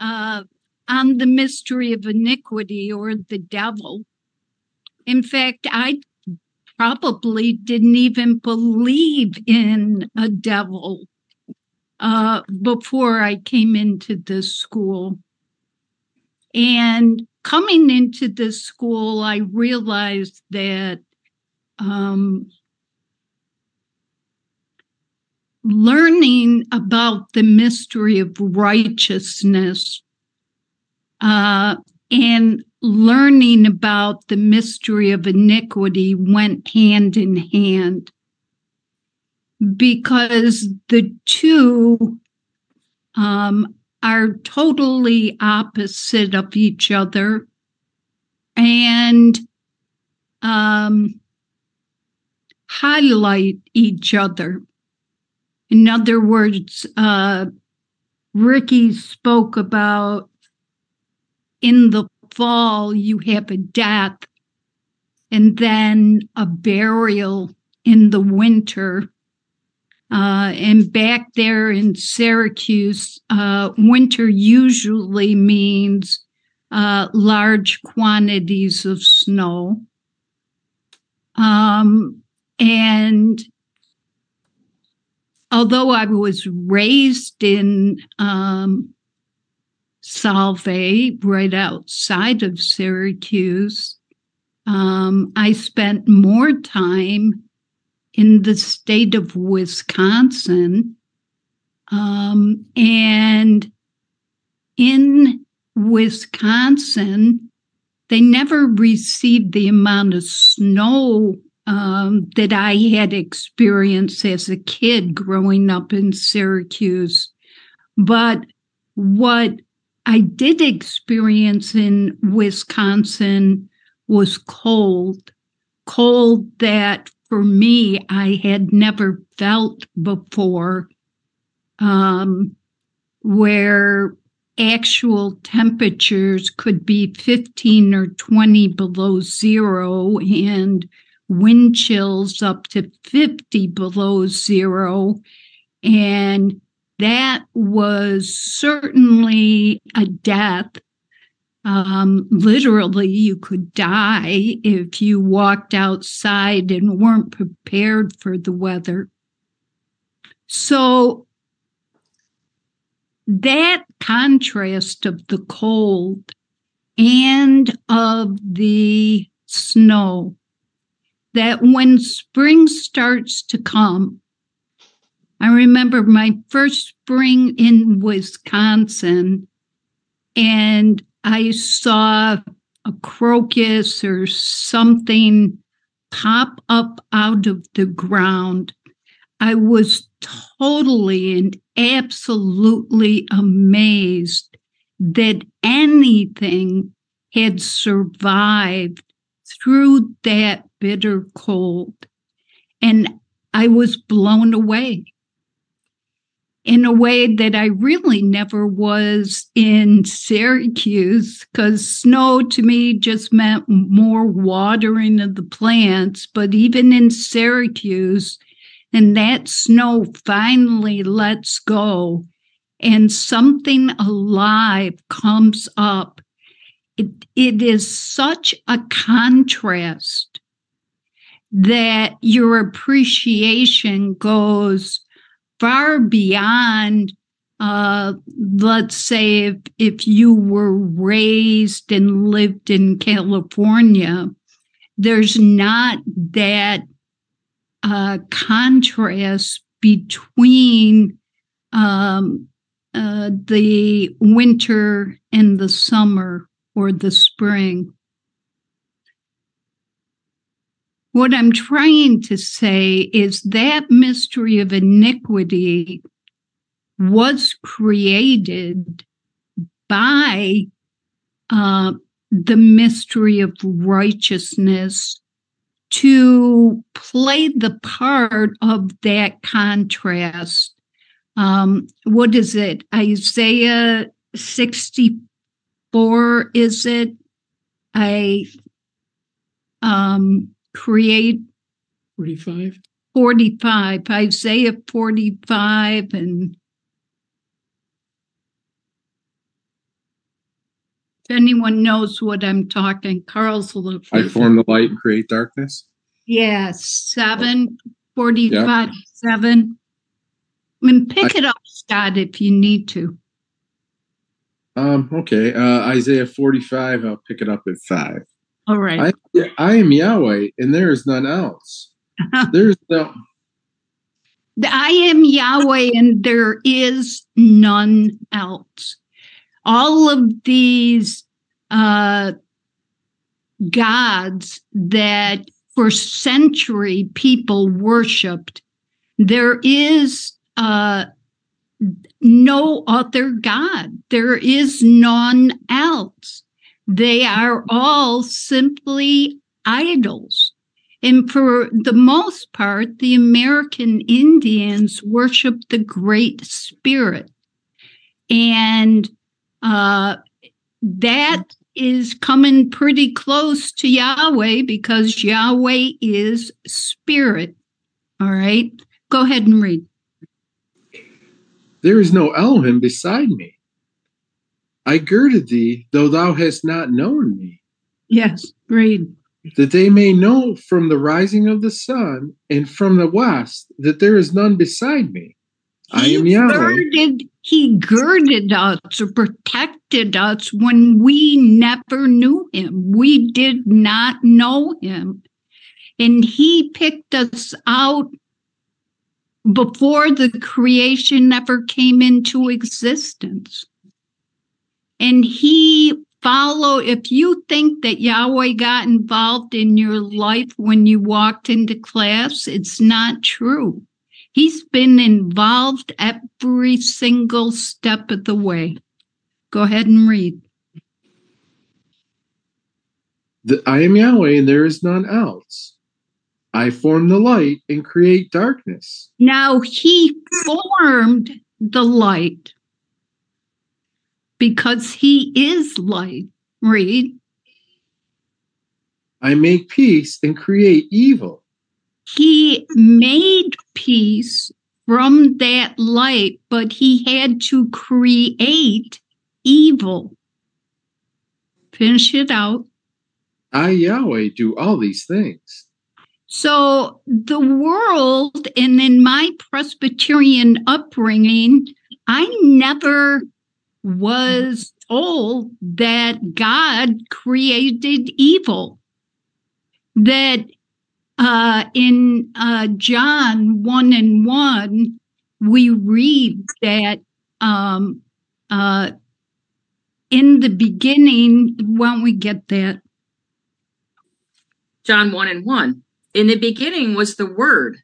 uh, on the mystery of iniquity or the devil. In fact, I probably didn't even believe in a devil uh, before I came into this school. And coming into this school, I realized that um, learning about the mystery of righteousness uh, and learning about the mystery of iniquity went hand in hand because the two um, are totally opposite of each other and um, highlight each other. In other words, uh, Ricky spoke about in the fall, you have a death and then a burial in the winter. Uh, and back there in Syracuse, uh, winter usually means uh, large quantities of snow. Um, and although I was raised in um, Solvay, right outside of Syracuse, um, I spent more time in the state of Wisconsin. Um, and in Wisconsin, they never received the amount of snow um, that I had experienced as a kid growing up in Syracuse. But what I did experience in Wisconsin was cold, cold that for me I had never felt before, um, where actual temperatures could be 15 or 20 below zero and wind chills up to 50 below zero. And that was certainly a death. Um, literally, you could die if you walked outside and weren't prepared for the weather. So, that contrast of the cold and of the snow, that when spring starts to come, I remember my first spring in Wisconsin, and I saw a crocus or something pop up out of the ground. I was totally and absolutely amazed that anything had survived through that bitter cold. And I was blown away in a way that I really never was in Syracuse because snow to me just meant more watering of the plants. But even in Syracuse, and that snow finally lets go and something alive comes up. It, it is such a contrast that your appreciation goes far beyond uh, let's say if, if you were raised and lived in California, there's not that uh, contrast between um, uh, the winter and the summer or the spring. What I'm trying to say is that mystery of iniquity was created by uh, the mystery of righteousness to play the part of that contrast. Um, what is it? Isaiah 64, is it? I um, create 45. 45, Isaiah 45, and if anyone knows what I'm talking, Carl's a little. I form the light and create darkness. Yes, 7, 45, 7. I mean, pick it up, Scott, if you need to. Um, okay. Uh, Isaiah 45, I'll pick it up at 5. All right. I, I am Yahweh, and there is none else. *laughs* There's no. I am Yahweh and there is none else. All of these uh, gods that for century people worshipped, there is uh, no other God. There is none else. They are all simply idols. And for the most part, the American Indians worship the Great Spirit. And uh, that is coming pretty close to Yahweh because Yahweh is spirit. All right. Go ahead and read. There is no Elohim beside me. I girded thee, though thou hast not known me. Yes, read. That they may know from the rising of the sun and from the west that there is none beside me. I am Yahweh. girded, he girded us or protected us when we never knew him. We did not know him. And he picked us out before the creation ever came into existence. And he followed, if you think that Yahweh got involved in your life when you walked into class, it's not true. He's been involved every single step of the way. Go ahead and read. that I am Yahweh and there is none else. I form the light and create darkness. Now he formed the light because he is light. Read. I make peace and create evil. He made peace from that light, but he had to create evil. Finish it out. I, Yahweh, do all these things. So the world, and in my Presbyterian upbringing, I never was told that God created evil. That uh, in uh, John 1 and 1, we read that um, uh, in the beginning, why don't we get that? John 1 and 1. In the beginning was the Word,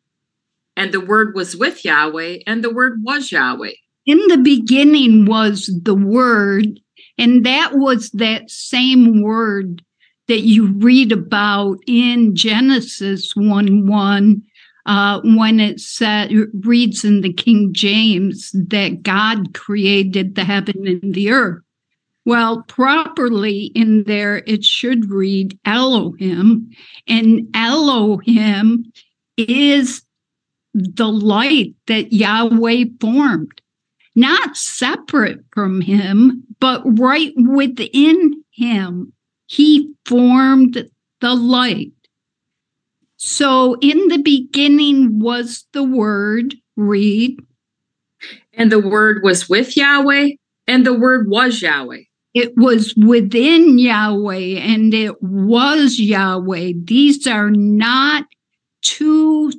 and the Word was with Yahweh, and the Word was Yahweh. In the beginning was the word and that was that same word that you read about in genesis 1 1 uh, when it said it reads in the king james that god created the heaven and the earth. Well properly in there it should read elohim and elohim is the light that yahweh formed not separate from him, but right within him. He formed the light. So in the beginning was the word, read, And the Word was with Yahweh, and the Word was Yahweh. it was within Yahweh and it was Yahweh. These are not two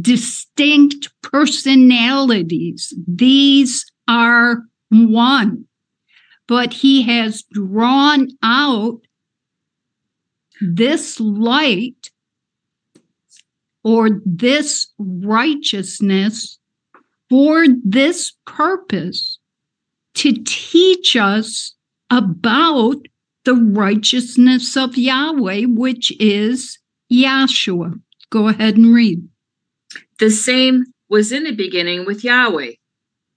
distinct personalities. These are one. But he has drawn out this light or this righteousness for this purpose to teach us about the righteousness of Yahweh, which is Yahshua. Go ahead and read. The same was in the beginning with Yahweh.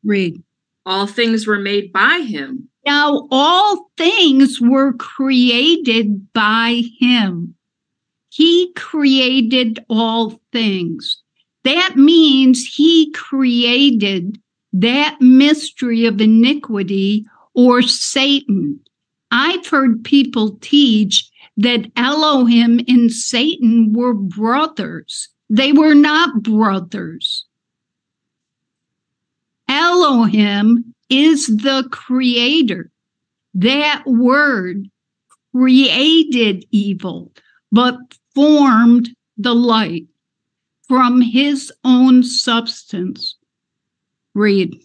Read. All things were made by him, Now, all things were created by him. He created all things. That means he created that mystery of iniquity or Satan. I've heard people teach that Elohim and Satan were brothers. They were not brothers. Elohim is the creator. That word created evil, but formed the light from his own substance. Read.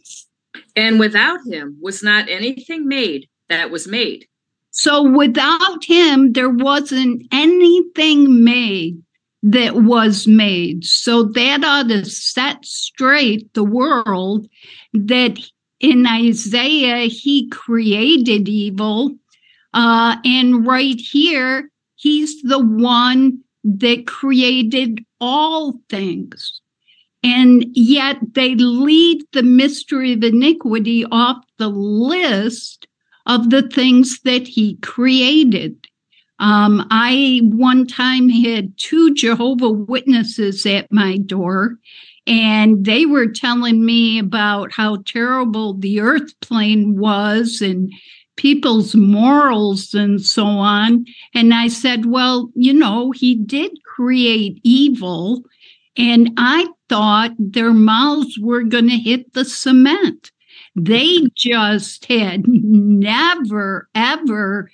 And without him was not anything made that was made. So without him, there wasn't anything made that was made. So that ought to set straight the world that in Isaiah, he created evil. Uh, and right here, he's the one that created all things. And yet they leave the mystery of iniquity off the list of the things that he created. Um, I one time had two Jehovah Witnesses at my door, and they were telling me about how terrible the earth plane was and people's morals and so on. And I said, Well, you know, he did create evil. And I thought their mouths were going to hit the cement. They just had never, ever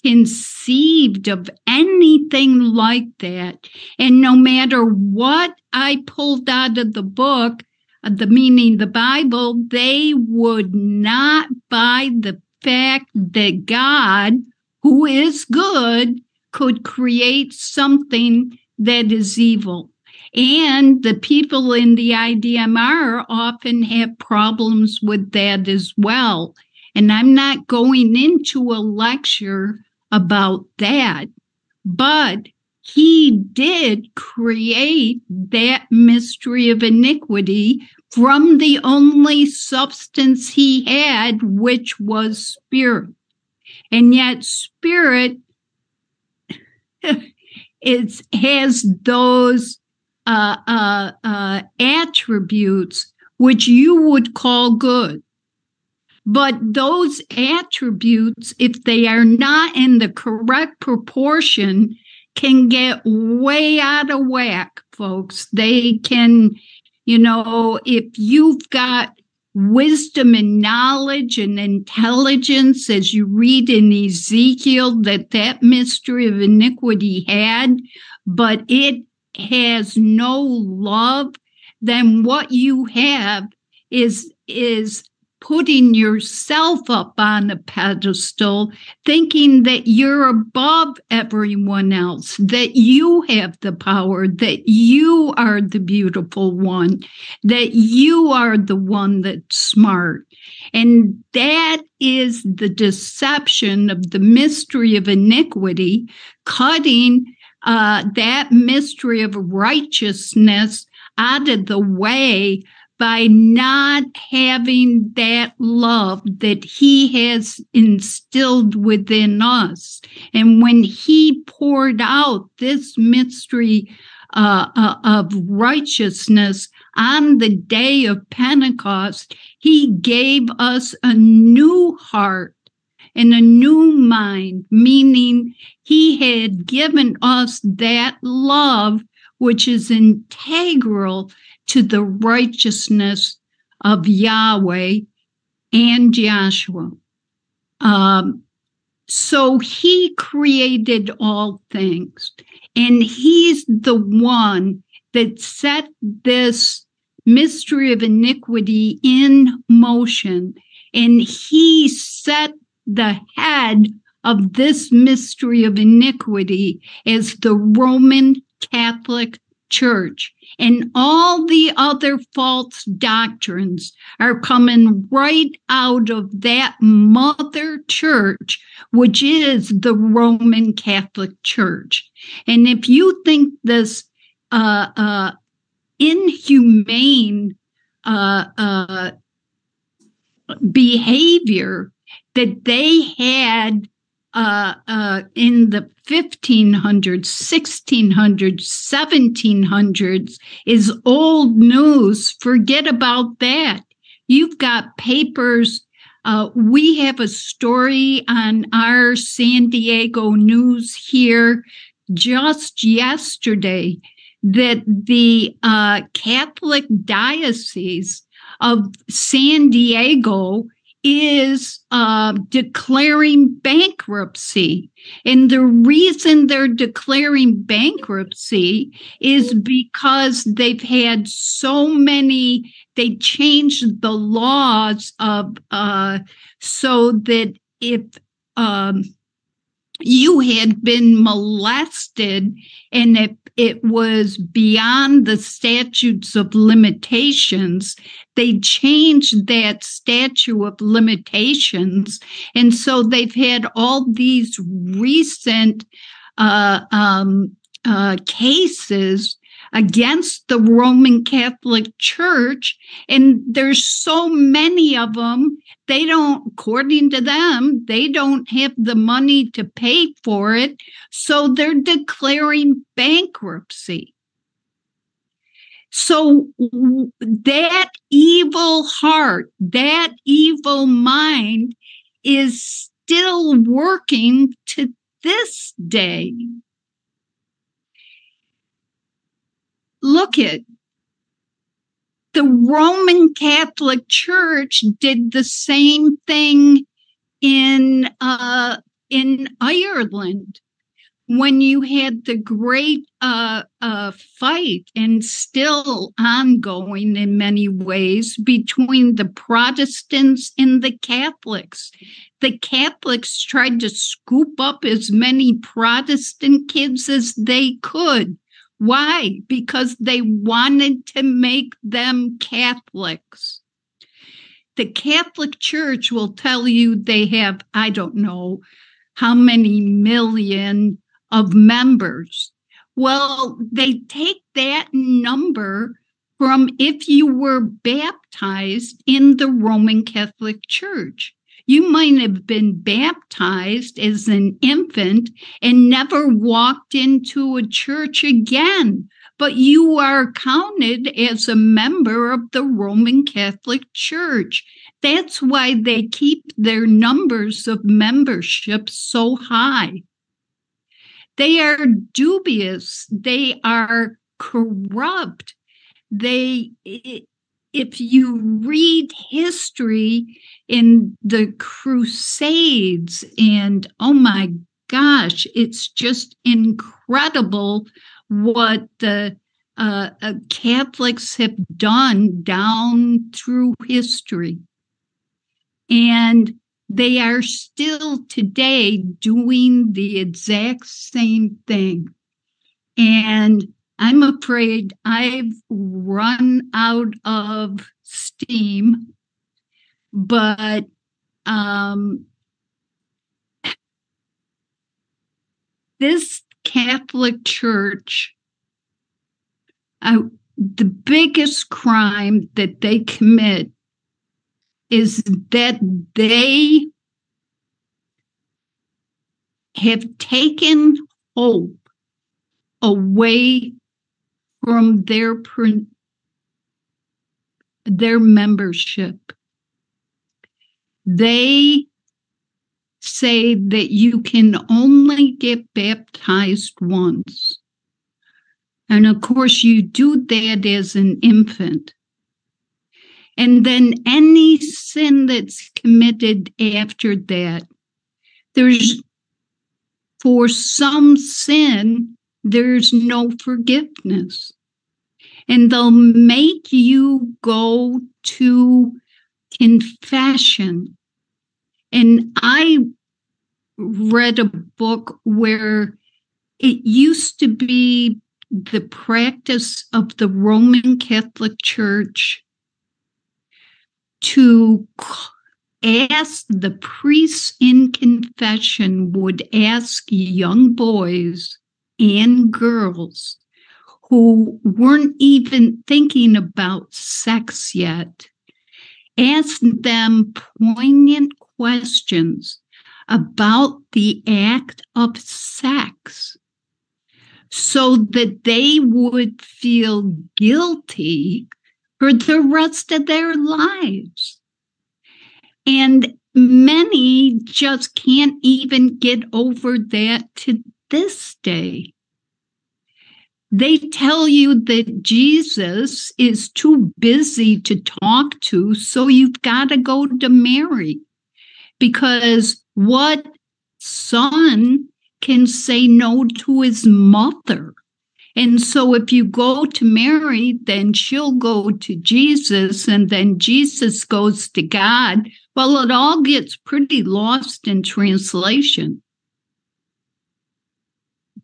conceived of anything like that. And no matter what I pulled out of the book, uh, the meaning the Bible, they would not buy the fact that God, who is good, could create something that is evil. And the people in the SDMR often have problems with that as well. And I'm not going into a lecture about that, but he did create that mystery of iniquity from the only substance he had, which was spirit. And yet, spirit *laughs* is, has those uh, uh, uh, attributes which you would call good. But those attributes, if they are not in the correct proportion, can get way out of whack, folks. They can, you know, if you've got wisdom and knowledge and intelligence, as you read in Ezekiel, that that mystery of iniquity had, but it has no love, then what you have is is putting yourself up on a pedestal, thinking that you're above everyone else, that you have the power, that you are the beautiful one, that you are the one that's smart. And that is the deception of the mystery of iniquity, cutting uh, that mystery of righteousness out of the way by not having that love that he has instilled within us. And when he poured out this mystery uh, uh, of righteousness on the day of Pentecost, he gave us a new heart and a new mind, meaning he had given us that love which is integral to the righteousness of Yahweh and Yahshua. Um, so he created all things, and he's the one that set this mystery of iniquity in motion, and he set the head of this mystery of iniquity as the Roman Catholic Church. And all the other false doctrines are coming right out of that mother church, which is the Roman Catholic Church. And if you think this uh, uh, inhumane uh, uh behavior that they had uh, uh, in the 1500s, 1600s, 1700s is old news. Forget about that. You've got papers. Uh, we have a story on our San Diego news here just yesterday that the uh, Catholic Diocese of San Diego is uh, declaring bankruptcy. And the reason they're declaring bankruptcy is because they've had so many, they changed the laws of, uh, so that if, um, you had been molested and if it was beyond the statutes of limitations, they changed that statute of limitations. And so they've had all these recent uh, um, uh, cases against the Roman Catholic Church. And there's so many of them. They don't, according to them, they don't have the money to pay for it. So they're declaring bankruptcy. So that evil heart, that evil mind is still working to this day. Look at the Roman Catholic Church did the same thing in uh, in Ireland when you had the great uh, uh, fight and still ongoing in many ways between the Protestants and the Catholics. The Catholics tried to scoop up as many Protestant kids as they could why? Because they wanted to make them Catholics. The Catholic Church will tell you they have, I don't know how many million of members. Well, they take that number from if you were baptized in the Roman Catholic Church. You might have been baptized as an infant and never walked into a church again, but you are counted as a member of the Roman Catholic Church. That's why they keep their numbers of membership so high. They are dubious, they are corrupt. They if you read history in the crusades and oh my gosh it's just incredible what the uh, uh, catholics have done down through history. And they are still today doing the exact same thing. And I'm afraid I've run out of steam, but um, this Catholic Church, I, the biggest crime that they commit is that they have taken hope away from their their membership. They say that you can only get baptized once. And of course, you do that as an infant. And then any sin that's committed after that, there's for some sin, there's no forgiveness. And they'll make you go to confession. And I read a book where it used to be the practice of the Roman Catholic Church to ask the priests in confession would ask young boys and girls who weren't even thinking about sex yet, asked them poignant questions about the act of sex so that they would feel guilty for the rest of their lives. And many just can't even get over that to this day. They tell you that Jesus is too busy to talk to, so you've got to go to Mary. Because what son can say no to his mother? And so if you go to Mary, then she'll go to Jesus, and then Jesus goes to God. Well, it all gets pretty lost in translation.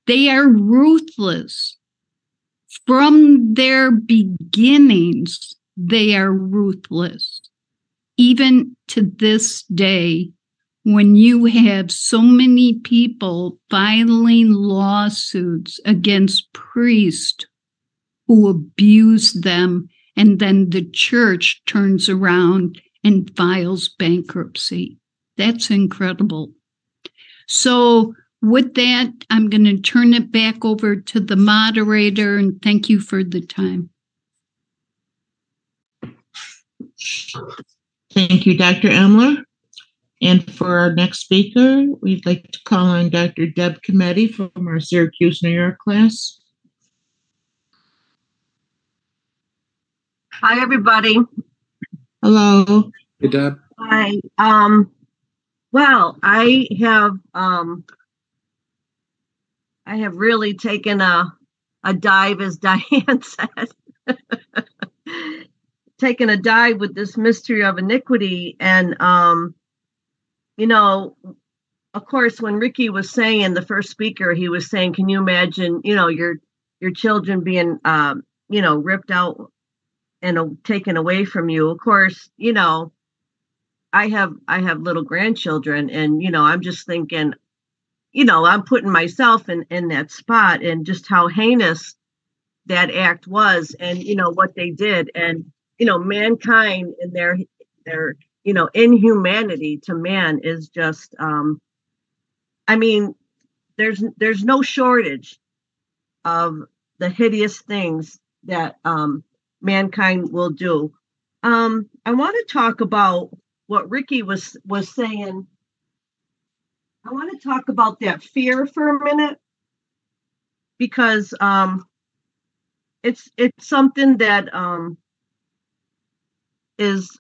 They are ruthless. From their beginnings, they are ruthless. Even to this day, when you have so many people filing lawsuits against priests who abuse them, and then the church turns around and files bankruptcy. That's incredible. So, with that, I'm going to turn it back over to the moderator and thank you for the time. Thank you, Dr. Emler. And for our next speaker, we'd like to call on Dr. Deb Cometti from our Syracuse, New York class. Hi, everybody. Hello. Hey, Deb. Hi. Um, well, I have um, I have really taken a a dive, as *laughs* Diane said, taken a dive with this mystery of iniquity, and um, you know, of course, when Ricky was saying the first speaker, he was saying, "Can you imagine, you know, your your children being, um, you know, ripped out and uh, taken away from you?" Of course, you know, I have I have little grandchildren, and you know, I'm just thinking, you know, I'm putting myself in in that spot, and just how heinous that act was, and you know what they did, and you know, mankind in their their you know inhumanity to man is just um i mean there's there's no shortage of the hideous things that um mankind will do. Um i want to talk about what ricky was was saying i want to talk about that fear for a minute. Because um it's it's something that um is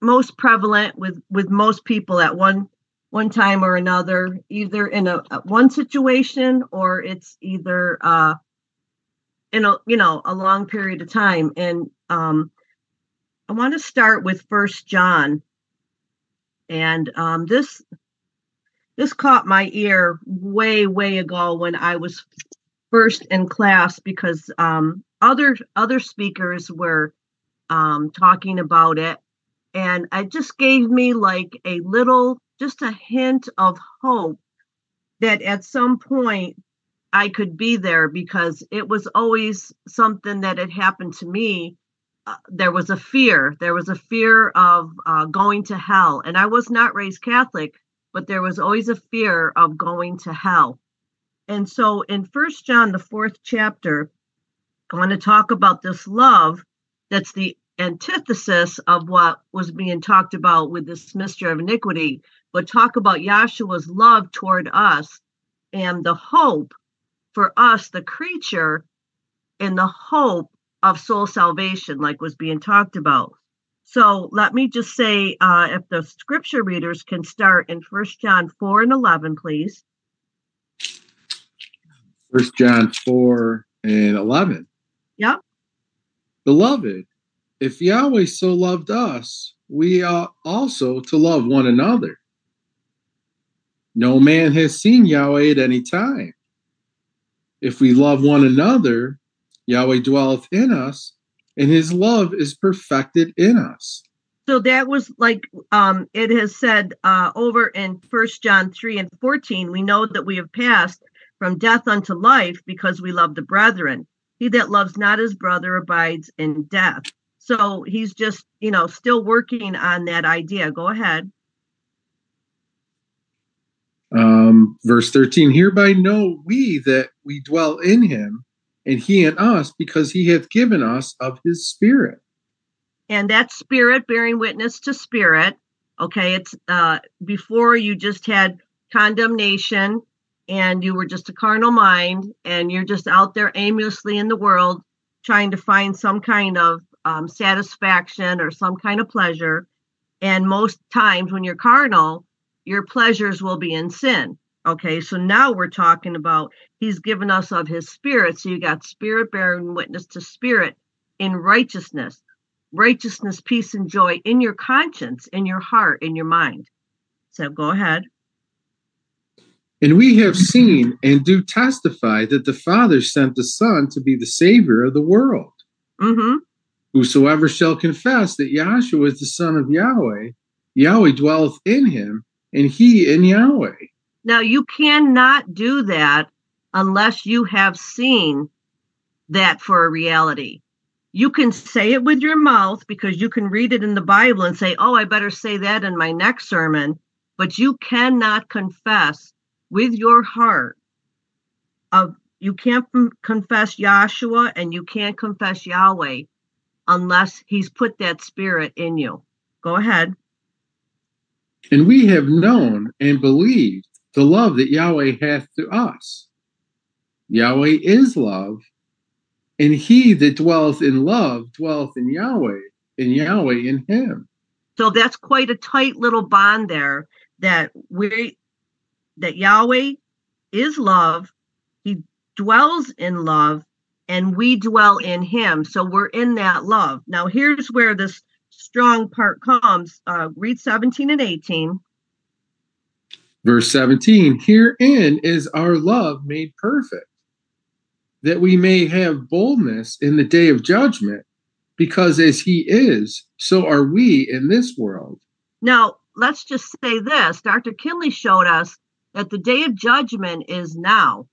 most prevalent with with most people at one one time or another either in a, a one situation or it's either uh in a you know a long period of time. And um i want to start with first john. And um this this caught my ear way way ago when i was first in class because um other other speakers were um talking about it and it just gave me like a little just a hint of hope that at some point I could be there because it was always something that had happened to me. Uh, there was a fear. There was a fear of uh, going to hell. And I was not raised Catholic, but there was always a fear of going to hell. And so in First John, the fourth chapter, I want to talk about this love that's the antithesis of what was being talked about with this mystery of iniquity, but talk about Yahshua's love toward us and the hope for us, the creature, and the hope of soul salvation, like was being talked about. So let me just say, uh, if the scripture readers can start in First John 4 and 11, please. First John 4 and 11. Yep. Beloved, if Yahweh so loved us, we ought also to love one another. No man has seen Yahweh at any time. If we love one another, Yahweh dwelleth in us, and his love is perfected in us. So that was like um, it has said uh, over in First John 3 and 14, we know that we have passed from death unto life because we love the brethren. He that loves not his brother abides in death. So he's just, you know, still working on that idea. Go ahead. Um, verse 13 Hereby know we that we dwell in him, and he in us, because he hath given us of his spirit. and that spirit bearing witness to spirit okay it's uh before you just had condemnation and you were just a carnal mind and you're just out there aimlessly in the world trying to find some kind of um, satisfaction or some kind of pleasure and most times when you're carnal your pleasures will be in sin okay so now we're talking about he's given us of his spirit so you got spirit bearing witness to spirit in righteousness righteousness, peace, and joy in your conscience, in your heart, in your mind. So go ahead. And we have seen and do testify that the Father sent the Son to be the Savior of the world. hmm Whosoever shall confess that Yahshua is the Son of Yahweh, Yahweh dwelleth in him, and he in Yahweh. Now, you cannot do that unless you have seen that for a reality. You can say it with your mouth because you can read it in the Bible and say, oh, I better say that in my next sermon, but you cannot confess with your heart of you can't confess Yahshua and you can't confess Yahweh unless he's put that spirit in you. Go ahead. And we have known and believed the love that Yahweh hath to us. Yahweh is love, and he that dwelleth in love dwelleth in Yahweh, and Yahweh in him. So that's quite a tight little bond there that we that Yahweh is love. He dwells in love and we dwell in him. So we're in that love. Now here's where this strong part comes. Uh, read 17 and 18. Verse 17 Herein is our love made perfect, that we may have boldness in the day of judgment, because as he is, so are we in this world. Now, let's just say this Dr. Kinley showed us that the day of judgment is now,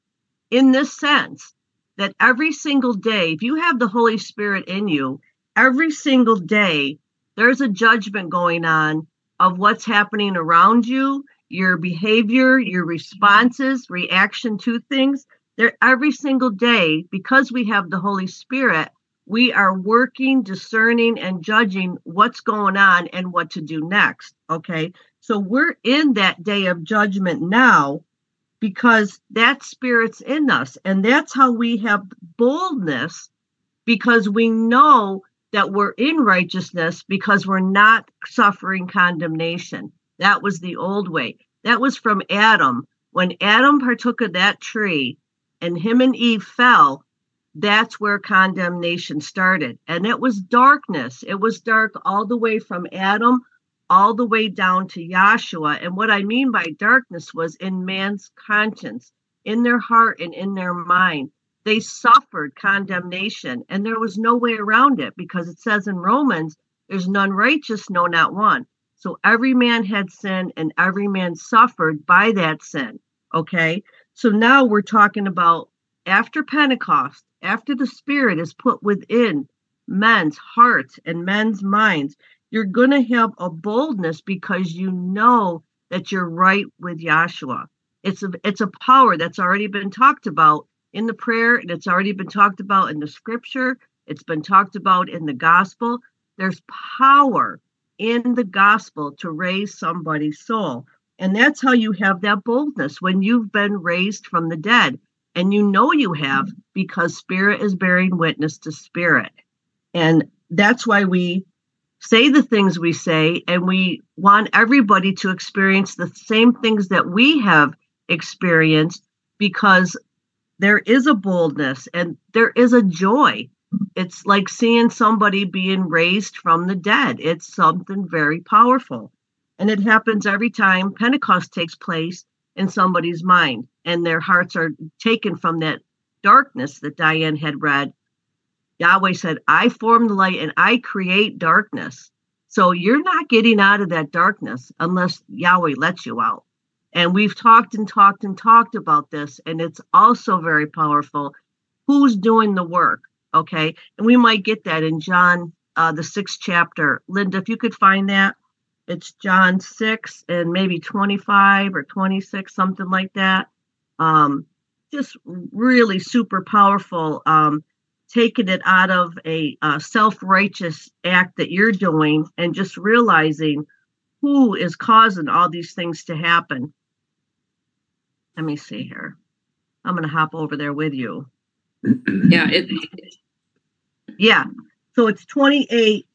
in this sense, that every single day, if you have the Holy Spirit in you, every single day, there's a judgment going on of what's happening around you, your behavior, your responses, reaction to things. There every single day, because we have the Holy Spirit, we are working, discerning, and judging what's going on and what to do next. Okay. So we're in that day of judgment now because that spirit's in us. And that's how we have boldness because we know that we're in righteousness because we're not suffering condemnation. That was the old way. That was from Adam. When Adam partook of that tree and him and Eve fell, that's where condemnation started. And it was darkness. It was dark all the way from Adam all the way down to Yahshua. And what I mean by darkness was in man's conscience, in their heart, and in their mind. They suffered condemnation, and there was no way around it because it says in Romans, there's none righteous, no, not one. So every man had sin, and every man suffered by that sin. Okay. So now we're talking about after Pentecost, after the Spirit is put within men's hearts and men's minds, you're going to have a boldness because you know that you're right with Yahshua. It's a it's a power that's already been talked about in the prayer, and it's already been talked about in the scripture. It's been talked about in the gospel. There's power in the gospel to raise somebody's soul. And that's how you have that boldness when you've been raised from the dead. And you know you have because spirit is bearing witness to spirit. And that's why we say the things we say, and we want everybody to experience the same things that we have experienced because there is a boldness and there is a joy. It's like seeing somebody being raised from the dead. It's something very powerful. And it happens every time Pentecost takes place in somebody's mind and their hearts are taken from that darkness that Diane had read. Yahweh said, I form the light and I create darkness. So you're not getting out of that darkness unless Yahweh lets you out. And we've talked and talked and talked about this, and it's also very powerful. Who's doing the work? Okay. And we might get that in John, uh, the sixth chapter. Linda, if you could find that. It's John 6 and maybe 25 or 26, something like that. Um, just really super powerful. Um, taking it out of a uh, self-righteous act that you're doing and just realizing who is causing all these things to happen. Let me see here. I'm going to hop over there with you. Yeah, it Yeah. So it's 28,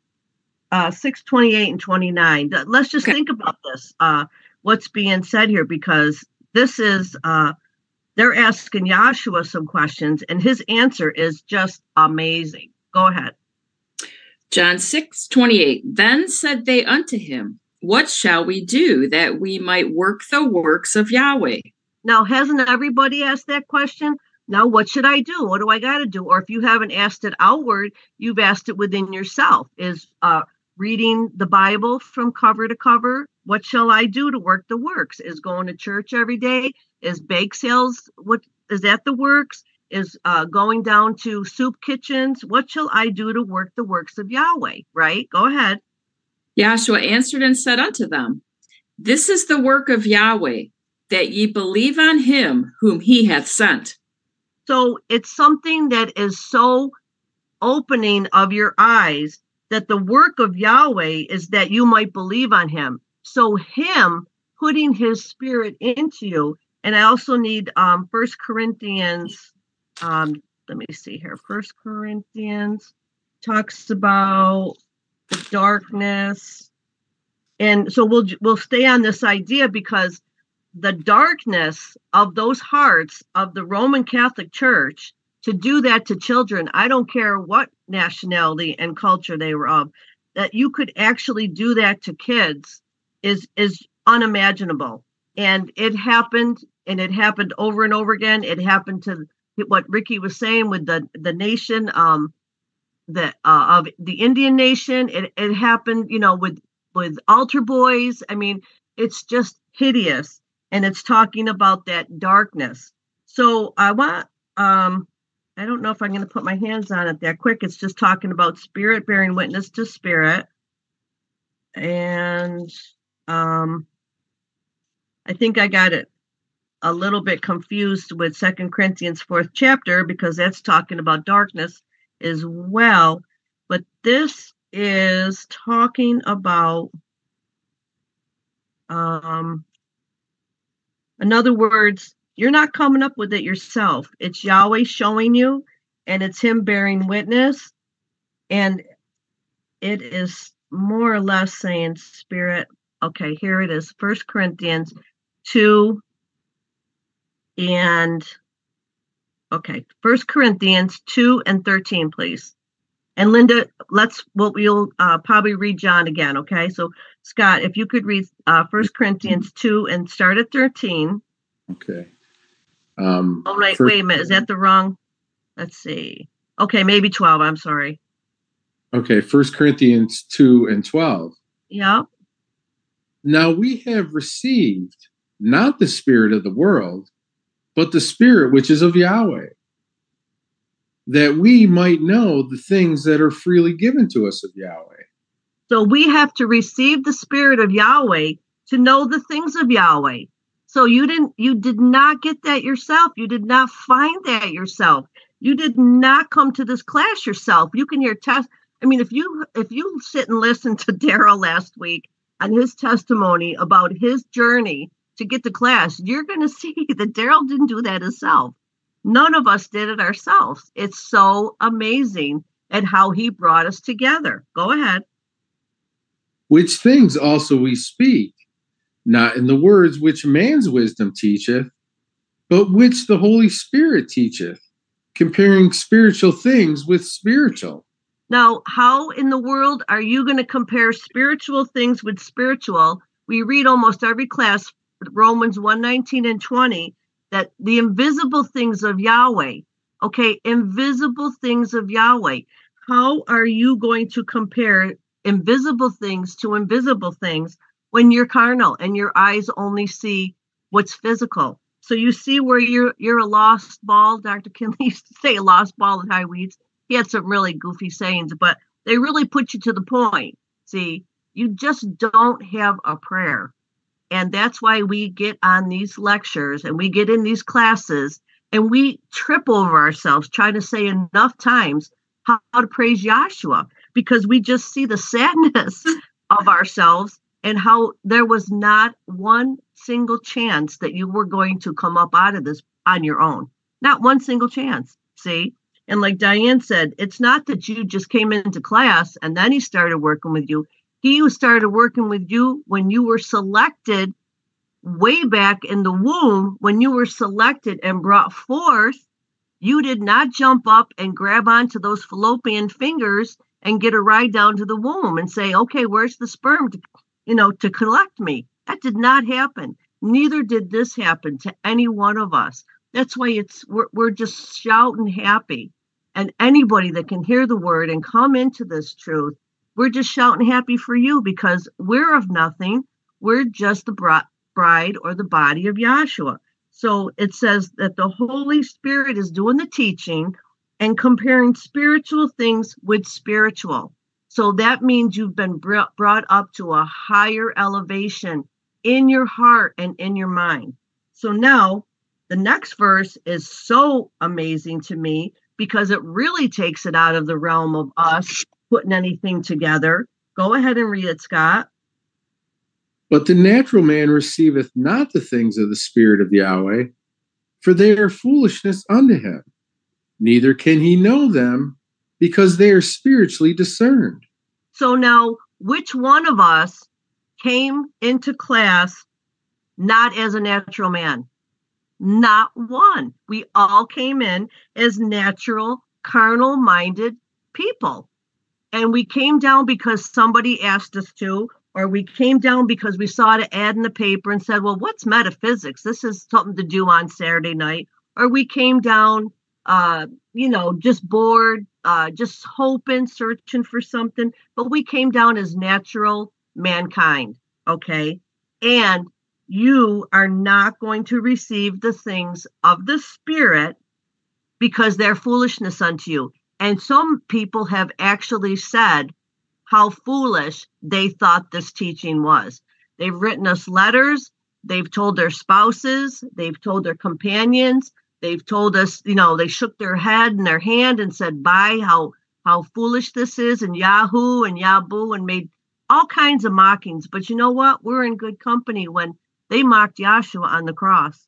uh, 6, 28, and 29. Let's just Okay. think about this, uh, what's being said here, because this is, uh, they're asking Yahshua some questions, and his answer is just amazing. Go ahead. John 6 28. Then said they unto him, What shall we do that we might work the works of Yahweh? Now, hasn't everybody asked that question? Now, what should I do? What do I got to do? Or if you haven't asked it outward, you've asked it within yourself. Is uh, reading the Bible from cover to cover? What shall I do to work the works? Is going to church every day? Is bake sales? What is that the works? Is uh, going down to soup kitchens? What shall I do to work the works of Yahweh? Right? Go ahead. Yahshua answered and said unto them, This is the work of Yahweh, that ye believe on him whom he hath sent. So it's something that is so opening of your eyes that the work of Yahweh is that you might believe on him. So him putting his spirit into you. And I also need um first Corinthians um let me see here. First Corinthians talks about the darkness. And so we'll we'll stay on this idea because the darkness of those hearts of the Roman Catholic Church to do that to children, I don't care what nationality and culture they were of, that you could actually do that to kids is is unimaginable. And it happened and it happened over and over again. It happened to what Ricky was saying with the the nation um the uh, of the Indian nation. It it happened, you know, with with altar boys. I mean, it's just hideous and it's talking about that darkness. So I want um I don't know if I'm going to put my hands on it that quick. It's just talking about spirit bearing witness to spirit. And um I think I got it a little bit confused with Second Corinthians fourth chapter because that's talking about darkness as well. But this is talking about um in other words, you're not coming up with it yourself. It's Yahweh showing you, and it's Him bearing witness. And it is more or less saying, Spirit, okay, here it is First Corinthians 2 and okay, First Corinthians 2 and 13, please. And Linda, let's what we'll uh, probably read John again. Okay, so Scott, if you could read uh, First Corinthians 2 and start at 13. Okay. Um, Oh, wait, first- wait a minute. Is that the wrong? Let's see. Okay, maybe 12. I'm sorry. Okay, First Corinthians 2 and 12. Yeah. Now we have received not the spirit of the world, but the spirit which is of Yahweh, that we might know the things that are freely given to us of Yahweh. So we have to receive the spirit of Yahweh to know the things of Yahweh. So you didn't you did not get that yourself. You did not find that yourself. You did not come to this class yourself. You can hear test I mean if you if you sit and listen to *laughs* Daryl last week and his testimony about his journey to get to class, you're going *laughs* to see that Daryl didn't do that himself. None of us did it ourselves. It's so amazing at how he brought us together. Go ahead. Which things also we speak, not in the words which man's wisdom teacheth, but which the Holy Spirit teacheth, comparing spiritual things with spiritual. Now, how in the world are you going to compare spiritual things with spiritual? We read almost every class, Romans 119 and 20, that the invisible things of Yahweh, okay, invisible things of Yahweh. How are you going to compare invisible things to invisible things when you're carnal and your eyes only see what's physical? So you see where you're you're a lost ball. Dr. Kinley *laughs* used to say a lost ball in high weeds he had some really goofy sayings, but they really put you to the point. See, You just don't have a prayer. And that's why we get on these lectures and we get in these classes and we trip over ourselves trying to say enough times how, to praise Yahshua because we just see the *laughs* sadness of ourselves and how there was not one single chance that you were going to come up out of this on your own. Not one single chance. See? And like Diane said, it's not that you just came into class and then he started working with you. He who started working with you when you were selected way back in the womb, when you were selected and brought forth. You did not jump up and grab onto those fallopian fingers and get a ride down to the womb and say, okay, where's the sperm to, you know, to collect me? That did not happen. Neither did this happen to any one of us. That's why it's we're, we're just shouting happy. And anybody that can hear the word and come into this truth, we're just shouting happy for you because we're of nothing. We're just the bride or the body of Yahshua. So it says that the Holy Spirit is doing the teaching and comparing spiritual things with spiritual. So that means you've been brought up to a higher elevation in your heart and in your mind. So now the next verse is so amazing to me because it really takes it out of the realm of us putting anything together. Go ahead and read it, Scott. But the natural man receiveth not the things of the Spirit of Yahweh, for they are foolishness unto him neither can he know them because they are spiritually discerned. So now, which one of us came into class not as a natural man? Not one. We all came in as natural, carnal minded people. And we came down because somebody asked us to, or we came down because we saw the ad in the paper and said, well, what's metaphysics? This is something to do on Saturday night. Or we came down uh, you know, just bored, uh, just hoping, searching for something. But we came down as natural mankind, okay? And you are not going to receive the things of the Spirit because they're foolishness unto you. And some people have actually said how foolish they thought this teaching was. They've written us letters, they've told their spouses, they've told their companions, They've told us, you know, they shook their head and their hand and said, bye, how how foolish this is, and Yahoo and Yahoo, and made all kinds of mockings. But you know what? We're in good company when they mocked Yahshua on the cross.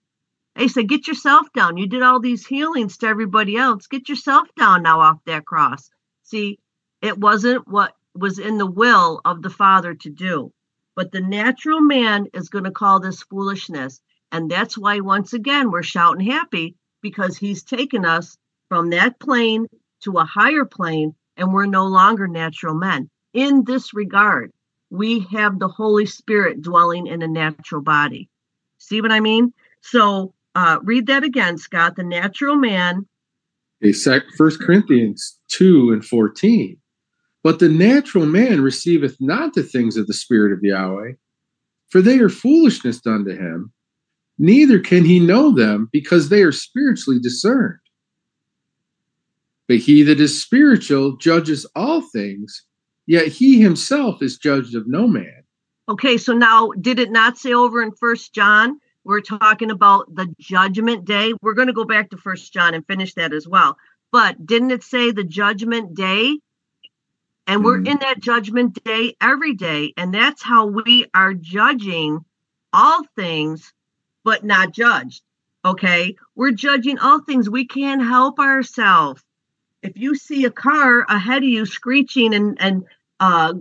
They said, Get yourself down. You did all these healings to everybody else. Get yourself down now off that cross. See, it wasn't what was in the will of the Father to do. But the natural man is going to call this foolishness. And that's why, once again, we're shouting happy because he's taken us from that plane to a higher plane and we're no longer natural men. In this regard, we have the Holy Spirit dwelling in a natural body. See what I mean? So uh, read that again, Scott. The natural man. Okay, First Corinthians 2 and 14. But the natural man receiveth not the things of the Spirit of Yahweh, for they are foolishness unto him, neither can he know them because they are spiritually discerned. But he that is spiritual judges all things, yet he himself is judged of no man. Okay, so now did it not say over in First John? We're talking about the judgment day. We're going to go back to First John and finish that as well. But didn't it say the judgment day? And we're mm. in that judgment day every day. And that's how we are judging all things but not judged. Okay. We're judging all things. We can't help ourselves. If you see a car ahead of you screeching and, and, uh,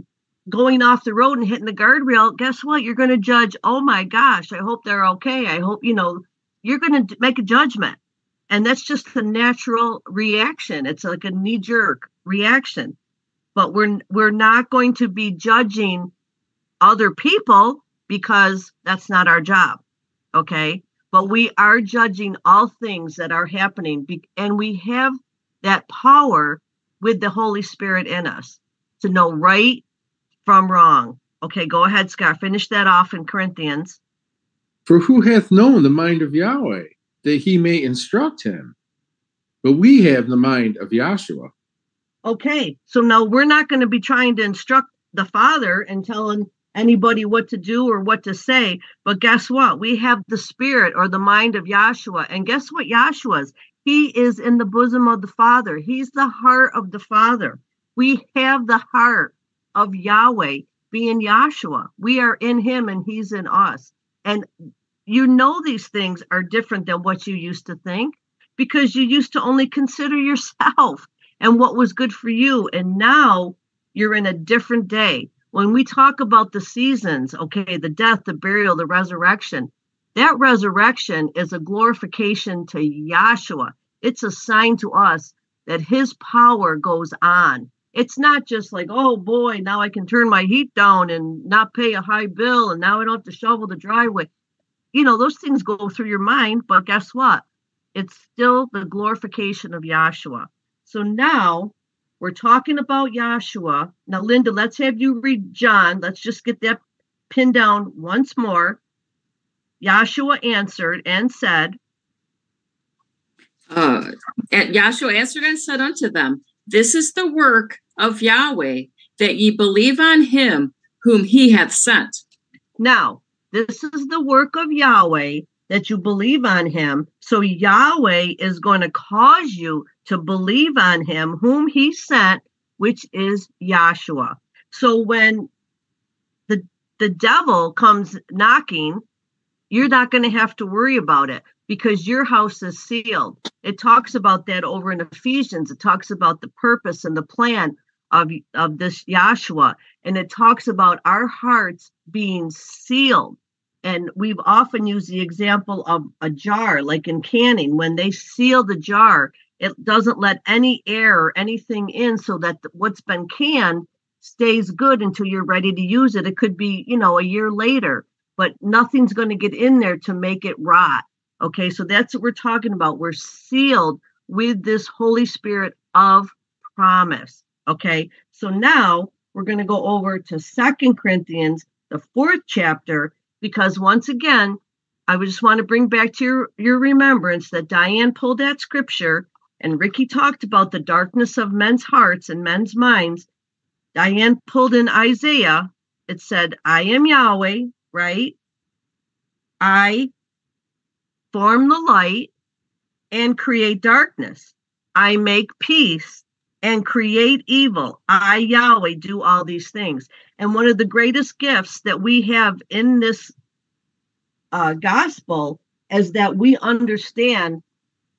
going off the road and hitting the guardrail, guess what? You're going to judge, oh my gosh, I hope they're okay. I hope, you know, you're going to make a judgment. And that's just the natural reaction. It's like a knee jerk reaction. But we're we're not going to be judging other people because that's not our job okay but we are judging all things that are happening and we have that power with the holy spirit in us to know right from wrong okay go ahead scott finish that off in corinthians for who hath known the mind of yahweh that he may instruct him but we have the mind of yahshua okay so now we're not going to be trying to instruct the Father and telling anybody what to do or what to say. But guess what? We have the spirit or the mind of Yahshua. And guess what Yahshua is? He is in the bosom of the Father. He's the heart of the Father. We have the heart of Yahweh being Yahshua. We are in him and he's in us. And you know these things are different than what you used to think because you used to only consider yourself and what was good for you. And now you're in a different day. When we talk about the seasons, okay, the death, the burial, the resurrection, that resurrection is a glorification to Yahshua. It's a sign to us that his power goes on. It's not just like, oh boy, now I can turn my heat down and not pay a high bill, and now I don't have to shovel the driveway. You know, those things go through your mind, but guess what? It's still the glorification of Yahshua. So now we're talking about Yahshua. Now, Linda, let's have you read John. Let's just get that pinned down once more. Yahshua answered and said, uh, Yahshua answered and said unto them, This is the work of Yahweh, that ye believe on him whom he hath sent. Now, this is the work of Yahweh, that you believe on him. So Yahweh is going to cause you to believe on him whom he sent, which is Yahshua. So when the the devil comes knocking, you're not going to have to worry about it because your house is sealed. It talks about that over in Ephesians. It talks about the purpose and the plan of, of this Yahshua. And it talks about our hearts being sealed. And we've often used the example of a jar, like in canning, when they seal the jar, it doesn't let any air or anything in so that what's been canned stays good until you're ready to use it. It could be, you know, a year later, but nothing's going to get in there to make it rot. Okay, so that's what we're talking about. We're sealed with this Holy Spirit of promise. Okay, so now we're going to go over to Second Corinthians, the fourth chapter, because once again, I would just want to bring back to your, your remembrance that Diane pulled that scripture and Ricky talked about the darkness of men's hearts and men's minds. Diane pulled in Isaiah. It said, I am Yahweh, right? I form the light and create darkness. I make peace and create evil. I, Yahweh, do all these things. And one of the greatest gifts that we have in this uh, gospel is that we understand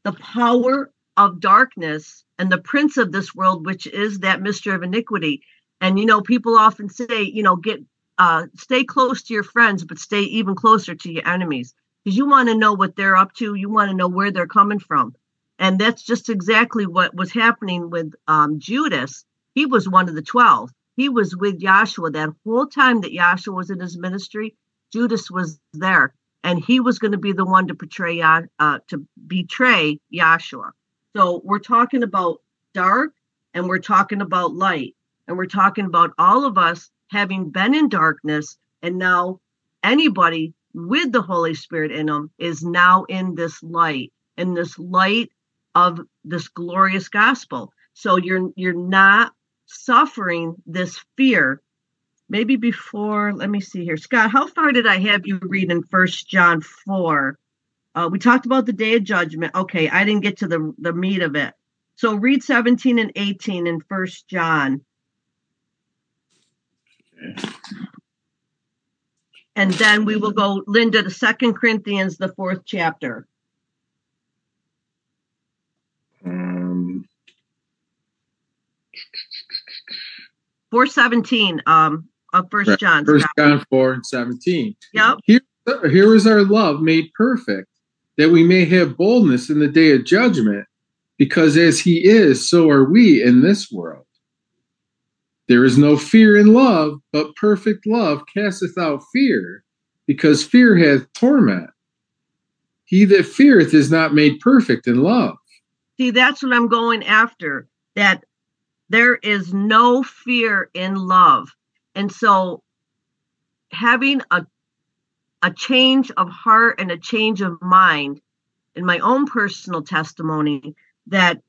the power of darkness and the prince of this world, which is that mystery of iniquity. And, you know, people often say, you know, get, uh, stay close to your friends, but stay even closer to your enemies because you want to know what they're up to. You want to know where they're coming from. And that's just exactly what was happening with um, Judas. He was one of the 12. He was with Yahshua that whole time that Yahshua was in his ministry. Judas was there, and he was going to be the one to portray uh, to betray Yahshua. So we're talking about dark, and we're talking about light, and we're talking about all of us having been in darkness, and now anybody with the Holy Spirit in them is now in this light, in this light of this glorious gospel. So you're you're not suffering this fear. Maybe before, let me see here. Scott, how far did I have you read in First John 4? Uh, we talked about the day of judgment. Okay, I didn't get to the, the meat of it. So read 17 and 18 in First John. Okay and then we will go linda to second corinthians the fourth chapter. Um 417 um of first john. First john 4 and 17 yep. Here, here is our love made perfect that we may have boldness in the day of judgment because as he is so are we in this world there is no fear in love, but perfect love casteth out fear, because fear hath torment. He that feareth is not made perfect in love. See, that's what I'm going after. That there is no fear in love. And so having a a change of heart and a change of mind in my own personal testimony that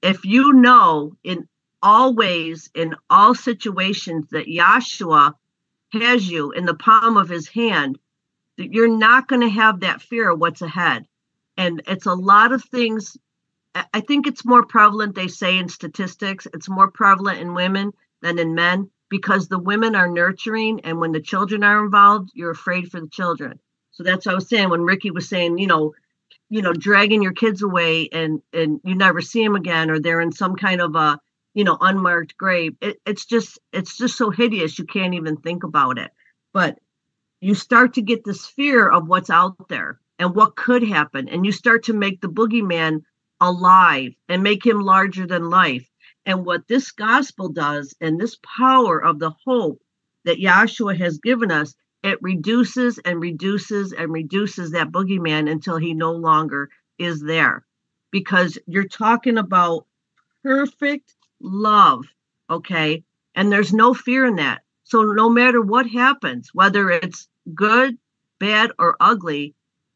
if you know in always in all situations that Yahshua has you in the palm of his hand, that you're not going to have that fear of what's ahead. And it's a lot of things. I think it's more prevalent, they say in statistics, it's more prevalent in women than in men because the women are nurturing. And when the children are involved, you're afraid for the children. So that's what I was saying when Ricky was saying, you know, you know, dragging your kids away and and you never see them again, or they're in some kind of a you know unmarked grave. It, it's just it's just so hideous you can't even think about it. But you start to get this fear of what's out there and what could happen, and you start to make the boogeyman alive and make him larger than life. And what this gospel does, and this power of the hope that Yahshua has given us, it reduces and reduces and reduces that boogeyman until he no longer is there because you're talking about perfect love okay? And there's no fear in that. So no matter what happens whether it's good bad or ugly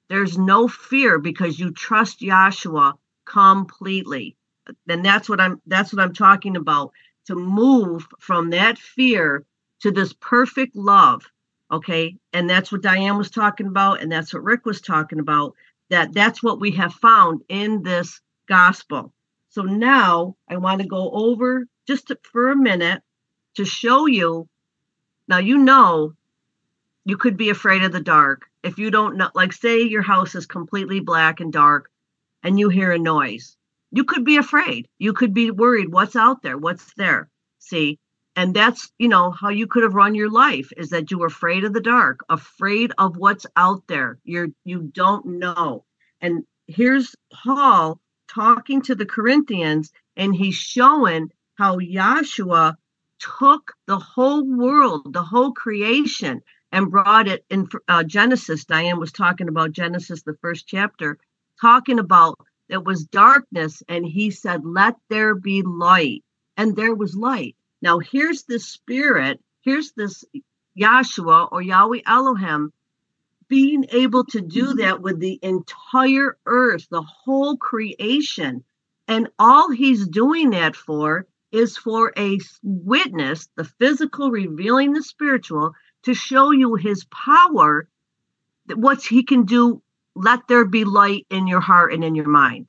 there's no fear because you trust Yahshua completely. And that's what I'm that's what I'm talking about to move from that fear to this perfect love okay? And that's what diane was talking about and that's what rick was talking about that that's what we have found in this gospel so now i want to go over just to, for a minute to show you now you know you could be afraid of the dark. If you don't know like say your house is completely black and dark and you hear a noise you could be afraid. You could be worried what's out there? What's there? See? And that's you know how you could have run your life is that you were afraid of the dark afraid of what's out there. You're you don't know. And here's paul talking to the corinthians and he's showing how Yahshua took the whole world the whole creation and brought it in uh, genesis. Diane was talking about genesis the first chapter talking about it was darkness and he said let there be light and there was light. Now, here's this spirit, here's this Yahshua or Yahweh Elohim being able to do mm-hmm. that with the entire earth, the whole creation. And all he's doing that for is for a witness, the physical revealing the spiritual, to show you his power, what he can do. Let there be light in your heart and in your mind.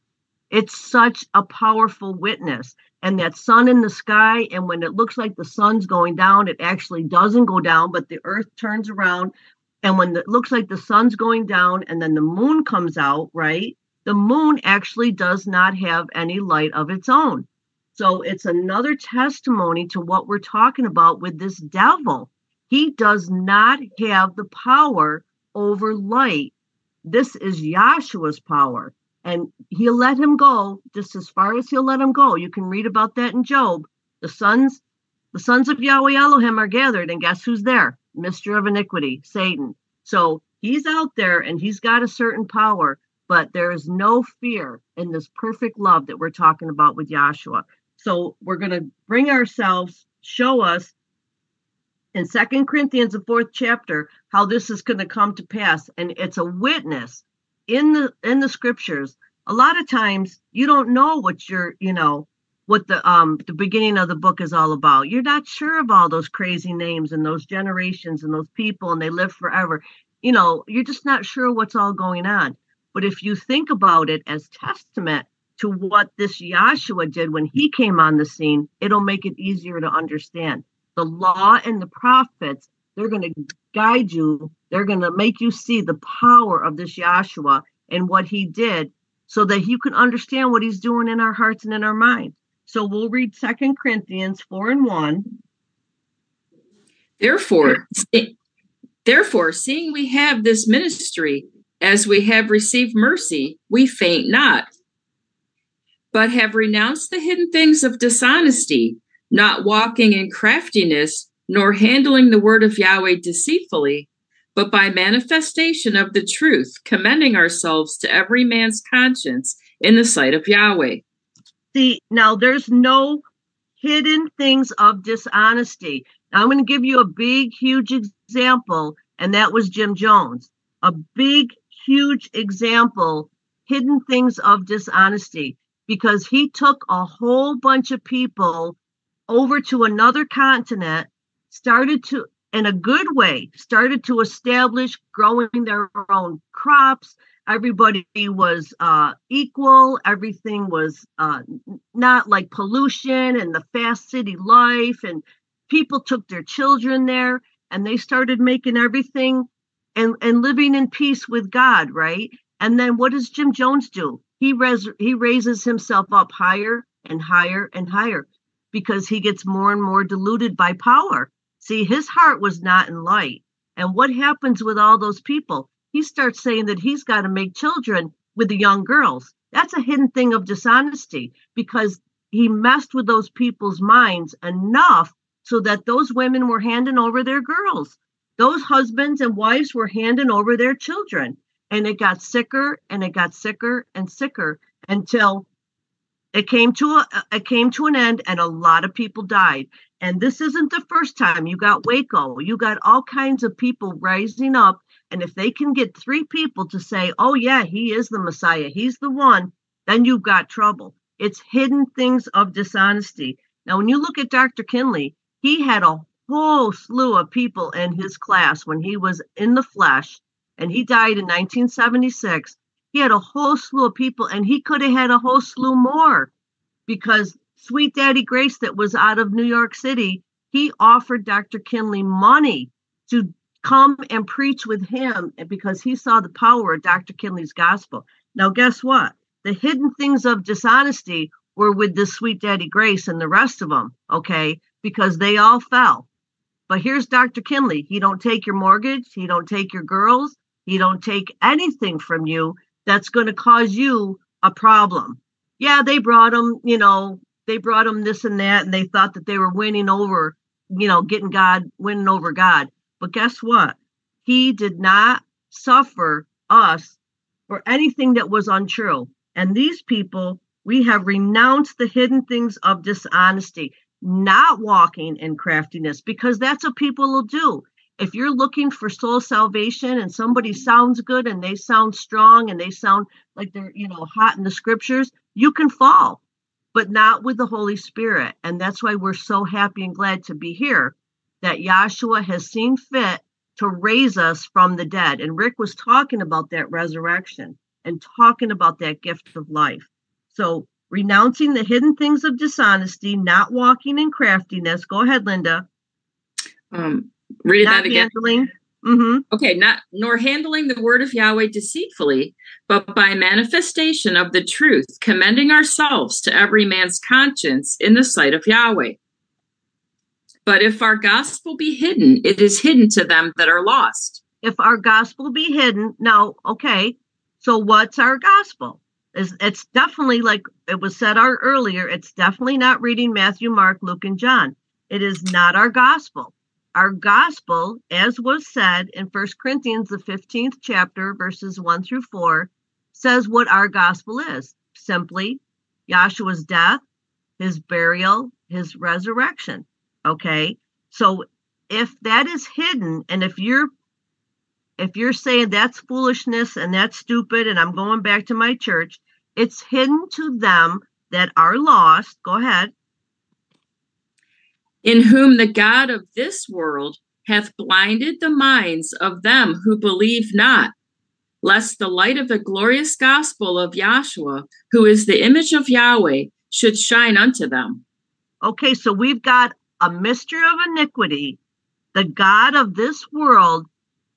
It's such a powerful witness and that sun in the sky and when it looks like the sun's going down it actually doesn't go down but the earth turns around and when it looks like the sun's going down and then the moon comes out right the moon actually does not have any light of its own so it's another testimony to what we're talking about with this devil he does not have the power over light this is Yahshua's power and he'll let him go just as far as he'll let him go. You can read about that in Job. The sons, the sons of Yahweh Elohim are gathered, and guess who's there? Mister of iniquity, Satan. So he's out there and he's got a certain power, but there is no fear in this perfect love that we're talking about with Yahshua. So we're going to bring ourselves, show us in Second Corinthians, the fourth chapter, how this is going to come to pass. And it's a witness in the in the scriptures a lot of times you don't know what you're you know what the um the beginning of the book is all about you're not sure of all those crazy names and those generations and those people and they live forever you know you're just not sure what's all going on but if you think about it as testament to what this Yahshua did when he came on the scene it'll make it easier to understand the law and the prophets they're going to guide you. They're going to make you see the power of this Yahshua and what he did so that you can understand what he's doing in our hearts and in our minds. So we'll read Second Corinthians 4 and 1. Therefore, therefore, seeing we have this ministry, as we have received mercy, we faint not, but have renounced the hidden things of dishonesty, not walking in craftiness, nor handling the word of Yahweh deceitfully, but by manifestation of the truth, commending ourselves to every man's conscience in the sight of Yahweh. See, now there's no hidden things of dishonesty. Now, I'm going to give you a big, huge example, and that was Jim Jones. A big, huge example, hidden things of dishonesty, because he took a whole bunch of people over to another continent, started to, in a good way, started to establish growing their own crops. Everybody was uh, equal. Everything was uh, not like pollution and the fast city life. And people took their children there and they started making everything and, and living in peace with God, right? And then what does Jim Jones do? He res- he raises himself up higher and higher and higher because he gets more and more diluted by power. See, his heart was not in light. And what happens with all those people? He starts saying that he's got to make children with the young girls. That's a hidden thing of dishonesty because he messed with those people's minds enough so that those women were handing over their girls. Those husbands and wives were handing over their children. And it got sicker and it got sicker and sicker until it came to a it came to an end and a lot of people died. And this isn't the first time. You got Waco, you got all kinds of people rising up. And if they can get three people to say, oh, yeah, he is the Messiah, he's the one, then you've got trouble. It's hidden things of dishonesty. Now, when you look at Dr. Kinley, he had a whole slew of people in his class when he was in the flesh, and he died in 1976. He had a whole slew of people, and he could have had a whole slew more because Sweet Daddy Grace, that was out of New York City, he offered Dr. Kinley money to come and preach with him because he saw the power of Dr. Kinley's gospel. Now, guess what? The hidden things of dishonesty were with this Sweet Daddy Grace and the rest of them, okay? Because they all fell. But here's Dr. Kinley. He don't take your mortgage. He don't take your girls. He don't take anything from you that's going to cause you a problem. Yeah, they brought him, you know, they brought him this and that, and they thought that they were winning over, you know, getting God, winning over God. But guess what? He did not suffer us for anything that was untrue. And these people, we have renounced the hidden things of dishonesty, not walking in craftiness, because that's what people will do. If you're looking for soul salvation and somebody sounds good and they sound strong and they sound like they're, you know, hot in the scriptures, you can fall but not with the Holy Spirit. And that's why we're so happy and glad to be here that Yahshua has seen fit to raise us from the dead. And Rick was talking about that resurrection and talking about that gift of life. So, renouncing the hidden things of dishonesty, not walking in craftiness. Go ahead, Linda. Um, read not that again. Handling, mm-hmm, Okay, not nor handling the word of Yahweh deceitfully, but by manifestation of the truth, commending ourselves to every man's conscience in the sight of Yahweh. But if our gospel be hidden, it is hidden to them that are lost. if our gospel be hidden now okay so what's our gospel? Is it's definitely like it was said earlier it's definitely not reading matthew mark luke and john. It is not our gospel. Our gospel as was said in First corinthians the 15th chapter verses 1 through 4 says what our gospel is. Simply yahshua's death his burial his resurrection okay so if that is hidden and if you're if you're saying that's foolishness and that's stupid and i'm going back to my church it's hidden to them that are lost go ahead in whom the God of this world hath blinded the minds of them who believe not, lest the light of the glorious gospel of Yahshua, who is the image of Yahweh, should shine unto them. okay so we've got a mystery of iniquity the god of this world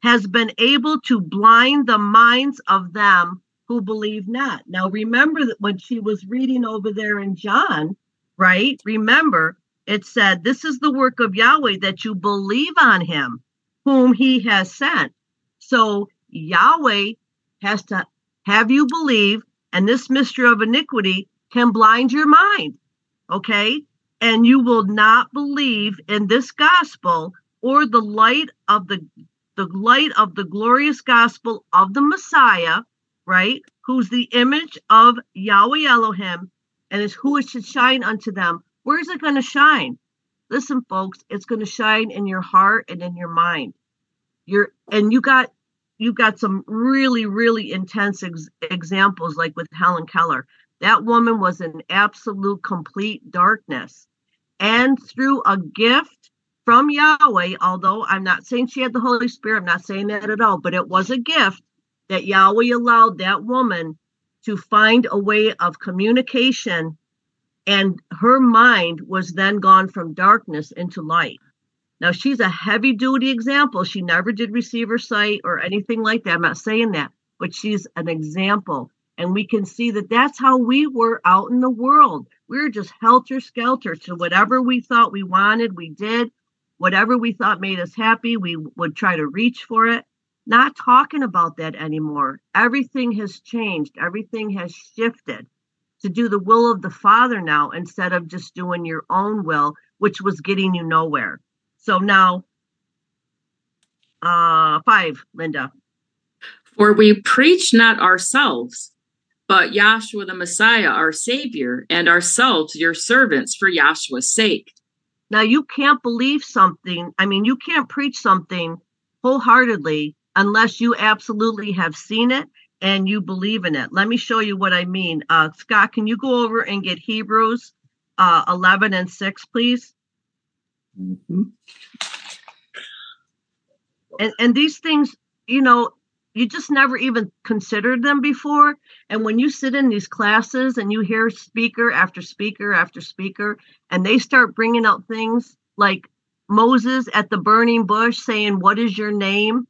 has been able to blind the minds of them who believe not now remember that when she was reading over there in john right remember it said, This is the work of Yahweh that you believe on him, whom he has sent. So Yahweh has to have you believe, and this mystery of iniquity can blind your mind. Okay? And you will not believe in this gospel or the light of the the light of the glorious gospel of the Messiah, right? Who's the image of Yahweh Elohim, and is who it should shine unto them Where's it going to shine? Listen, folks, it's going to shine in your heart and in your mind. You're and you got you got some really really intense ex- examples like with Helen Keller. That woman was in absolute complete darkness. And through a gift from Yahweh, although I'm not saying she had the Holy Spirit, I'm not saying that at all, but it was a gift that Yahweh allowed that woman to find a way of communication and her mind was then gone from darkness into light. Now she's a heavy duty example. She never did receiver sight or anything like that. I'm not saying that, but she's an example. And we can see that that's how we were out in the world. We were just helter skelter to whatever we thought we wanted, we did. Whatever we thought made us happy, we would try to reach for it. Not talking about that anymore. Everything has changed, everything has shifted to do the will of the Father now instead of just doing your own will, which was getting you nowhere. So now, uh, five, Linda. For we preach not ourselves, but Yahshua the Messiah, our Savior, and ourselves your servants for Yahshua's sake. Now, you can't believe something. I mean, you can't preach something wholeheartedly unless you absolutely have seen it and you believe in it. Let me show you what I mean. Uh, Scott, can you go over and get Hebrews uh, 11 and 6, please? Mm-hmm. And, and these things, you know, you just never even considered them before. And when you sit in these classes and you hear speaker after speaker after speaker, and they start bringing out things like Moses at the burning bush saying, What is your name?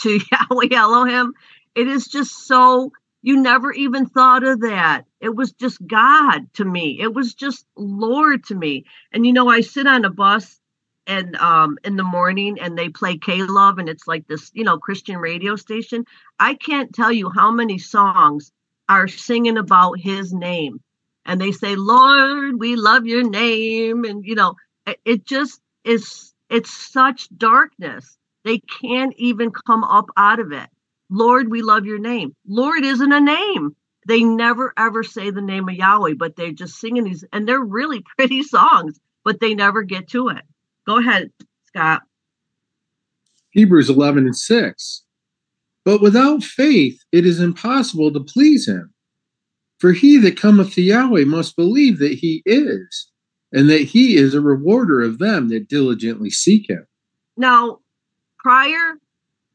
to *laughs* Yahweh Elohim. It is just so, you never even thought of that. It was just God to me. It was just Lord to me. And you know, I sit on a bus and um in the morning and they play K-Love and it's like this, you know, Christian radio station. I can't tell you how many songs are singing about his name. And they say, Lord, we love your name. And you know, it, it just is it's such darkness. They can't even come up out of it. Lord, we love your name. Lord isn't a name. They never ever say the name of Yahweh, but they're just singing these, and they're really *laughs* pretty songs, but they never get to it. Go ahead, Scott. Hebrews 11 and 6. But without faith, it is impossible to please him. For he that cometh to Yahweh must believe that he is, and that he is a rewarder of them that diligently seek him. Now, prior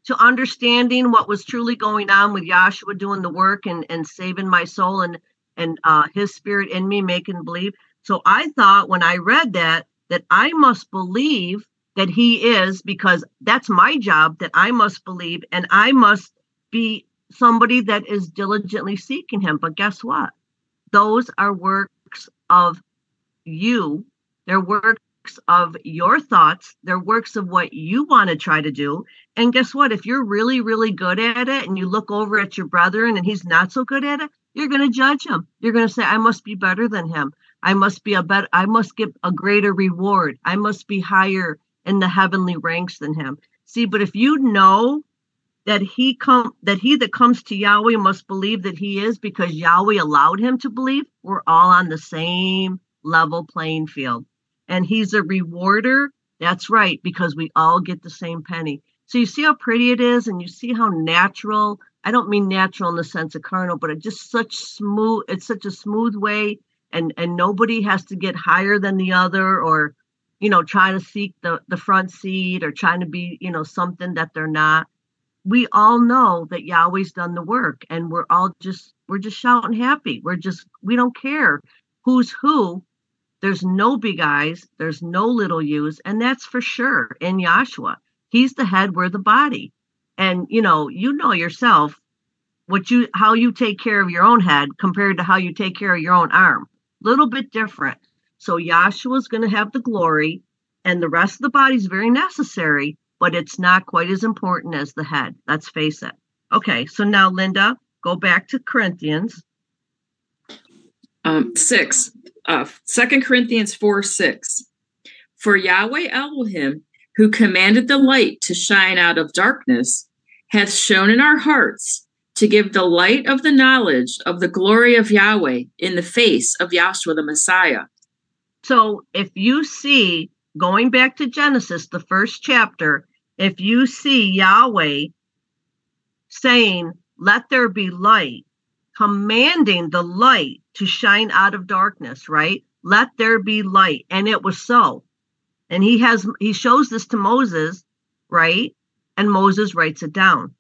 to understanding what was truly going on with Yahshua doing the work and, and saving my soul and and uh, his spirit in me making believe. So I thought when I read that that I must believe that he is because that's my job that I must believe and I must be somebody that is diligently seeking him. But guess what? Those are works of you. They're works of your thoughts. They're works of what you want to try to do. And guess what? If you're really, really good at it and you look over at your brethren and he's not so good at it, you're going to judge him. You're going to say, I must be better than him. I must be a better, I must get a greater reward. I must be higher in the heavenly ranks than him. See, but if you know that he come that he that comes to Yahweh must believe that he is because Yahweh allowed him to believe, we're all on the same level playing field. And he's a rewarder. That's right, because we all get the same penny. So you see how pretty it is, and you see how natural. I don't mean natural in the sense of carnal, but it's just such smooth. It's such a smooth way, and and nobody has to get higher than the other, or you know, try to seek the the front seat, or trying to be you know something that they're not. We all know that Yahweh's done the work, and we're all just we're just shouting happy. We're just we don't care who's who. There's no big eyes, there's no little U's, and that's for sure in Yahshua. He's the head, we're the body. And you know, you know yourself what you how you take care of your own head compared to how you take care of your own arm. Little bit different. So Yahshua's going to have the glory, and the rest of the body is very necessary, but it's not quite as important as the head. Let's face it. Okay, so now Linda, go back to Corinthians. Um, six, uh, 2 Corinthians 4 6. For Yahweh Elohim who commanded the light to shine out of darkness, hath shone in our hearts to give the light of the knowledge of the glory of Yahweh in the face of Yahshua the Messiah. So if you see, going back to Genesis, the first chapter, if you see Yahweh saying, Let there be light, commanding the light to shine out of darkness, right? let there be light. And it was so. And he has he shows this to Moses, right? And Moses writes it down.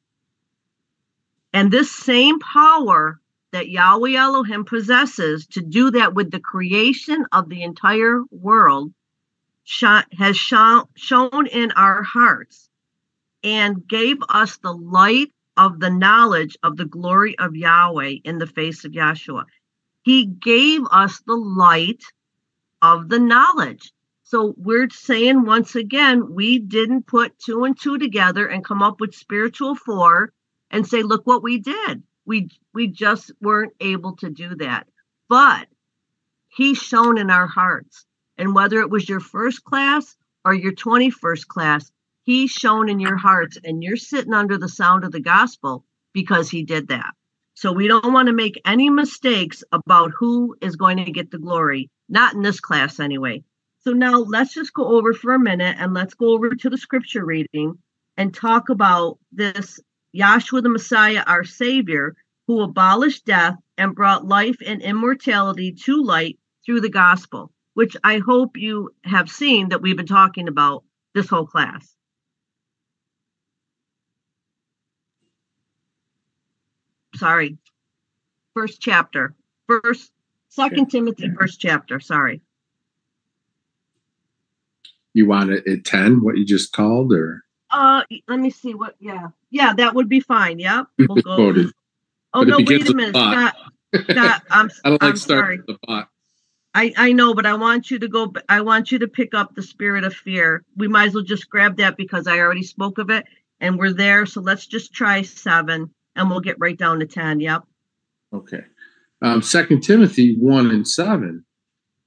And this same power that Yahweh Elohim possesses to do that with the creation of the entire world has shown, in our hearts and gave us the light of the knowledge of the glory of Yahweh in the face of Yahshua. He gave us the light of the knowledge. So we're saying once again, we didn't put two and two together and come up with spiritual four and say, look what we did. We we just weren't able to do that. But he's shown in our hearts. And whether it was your first class or your 21st class, he's shown in your hearts and you're sitting under the sound of the gospel because he did that. So we don't want to make any mistakes about who is going to get the glory, not in this class anyway. So now let's just go over for a minute and let's go over to the scripture reading and talk about this Yahshua the Messiah, our Savior, who abolished death and brought life and immortality to light through the gospel, which I hope you have seen that we've been talking about this whole class. Sorry. First chapter. First, second Timothy, first chapter. Sorry. You want it at 10, what you just called, or? Uh, let me see what, yeah. Yeah, that would be fine. Yep. We'll go. Quoted. Oh, But no, wait a minute. Scott, Scott, *laughs* I'm, I don't I'm like starting sorry. the thought. I, I know, but I want you to go, I want you to pick up the spirit of fear. We might as well just grab that because I already spoke of it and we're there. So let's just try seven and we'll get right down to 10. Yep. Okay. Um, Second Timothy 1 and 7.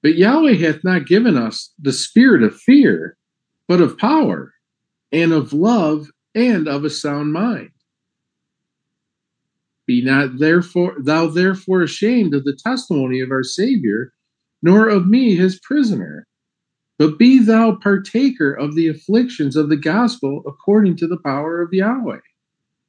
But Yahweh hath not given us the spirit of fear, but of power and of love and of a sound mind. Be not therefore thou therefore ashamed of the testimony of our Savior, nor of me his prisoner, but be thou partaker of the afflictions of the gospel according to the power of Yahweh.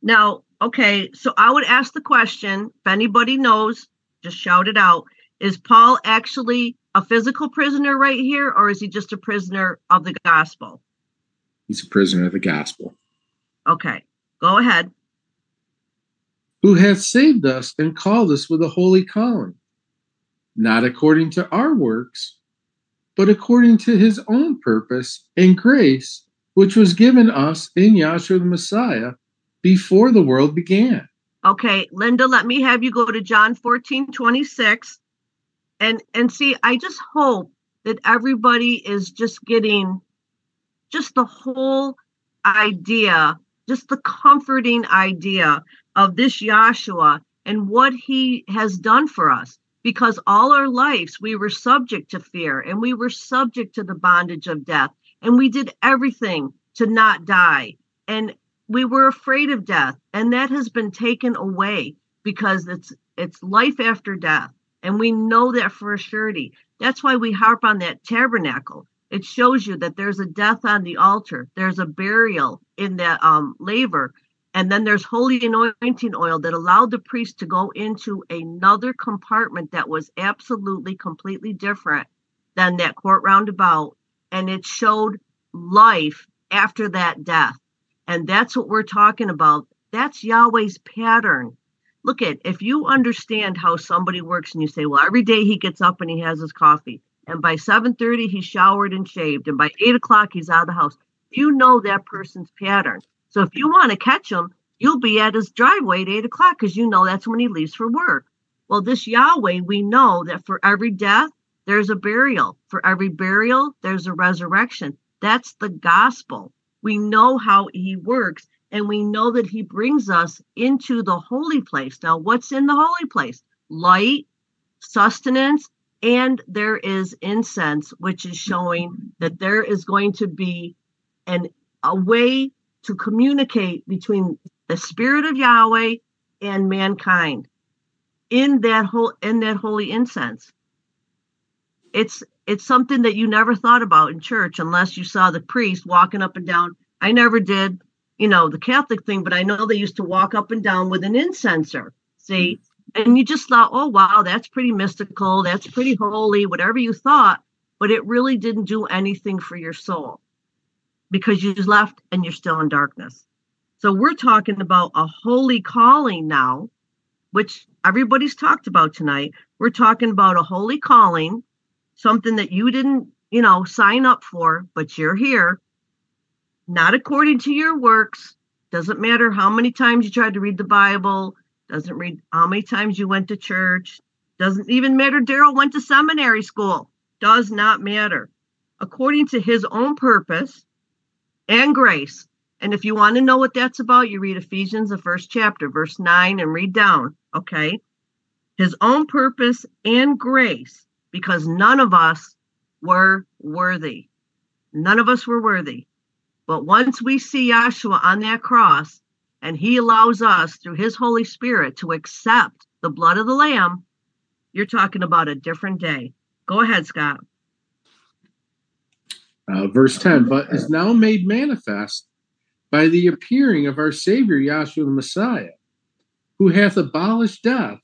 Now, okay, so I would ask the question if anybody knows, just shout it out. Is Paul actually a physical prisoner right here, or is he just a prisoner of the gospel? He's a prisoner of the gospel. Okay, go ahead. who hath saved us and called us with a holy calling, not according to our works, but according to his own purpose and grace, which was given us in Yahshua the Messiah before the world began. Okay, Linda, let me have you go to John 14, 26. And and see, I just hope that everybody is just getting just the whole idea, just the comforting idea of this Yahshua and what he has done for us. Because all our lives we were subject to fear and we were subject to the bondage of death. And we did everything to not die. And we were afraid of death and that has been taken away because it's it's life after death and we know that for a surety that's why we harp on that tabernacle it shows you that there's a death on the altar there's a burial in that um laver and then there's holy anointing oil that allowed the priest to go into another compartment that was absolutely completely different than that court roundabout and it showed life after that death and that's what we're talking about. That's Yahweh's pattern. Look at if you understand how somebody works and you say, well, every day he gets up and he has his coffee. And by 7:30, he's showered and shaved. And by eight o'clock, he's out of the house. You know that person's pattern. So if you want to catch him, you'll be at his driveway at eight o'clock because you know that's when he leaves for work. Well, this Yahweh, we know that for every death, there's a burial. For every burial, there's a resurrection. That's the gospel we know how he works and we know that he brings us into the holy place now what's in the holy place light sustenance and there is incense which is showing that there is going to be an a way to communicate between the spirit of Yahweh and mankind in that whole in that holy incense it's it's something that you never thought about in church unless you saw the priest walking up and down. I never did, you know, the Catholic thing, but I know they used to walk up and down with an incenser. See, mm. And you just thought, oh, wow, that's pretty mystical. That's pretty holy, whatever you thought. But it really didn't do anything for your soul because you left and you're still in darkness. So we're talking about a holy calling now, which everybody's talked about tonight. We're talking about a holy calling, something that you didn't, you know, sign up for, but you're here, not according to your works. Doesn't matter how many times you tried to read the Bible, doesn't read how many times you went to church, doesn't even matter Daryl went to seminary school, does not matter. According to his own purpose and grace. And if you want to know what that's about, you read Ephesians, the first chapter, verse 9, and read down, okay? His own purpose and grace, because none of us were worthy. None of us were worthy. But once we see Yahshua on that cross, and he allows us through his Holy Spirit to accept the blood of the Lamb, you're talking about a different day. Go ahead, Scott. Uh, verse 10 But is now made manifest by the appearing of our Savior, Yahshua the Messiah, who hath abolished death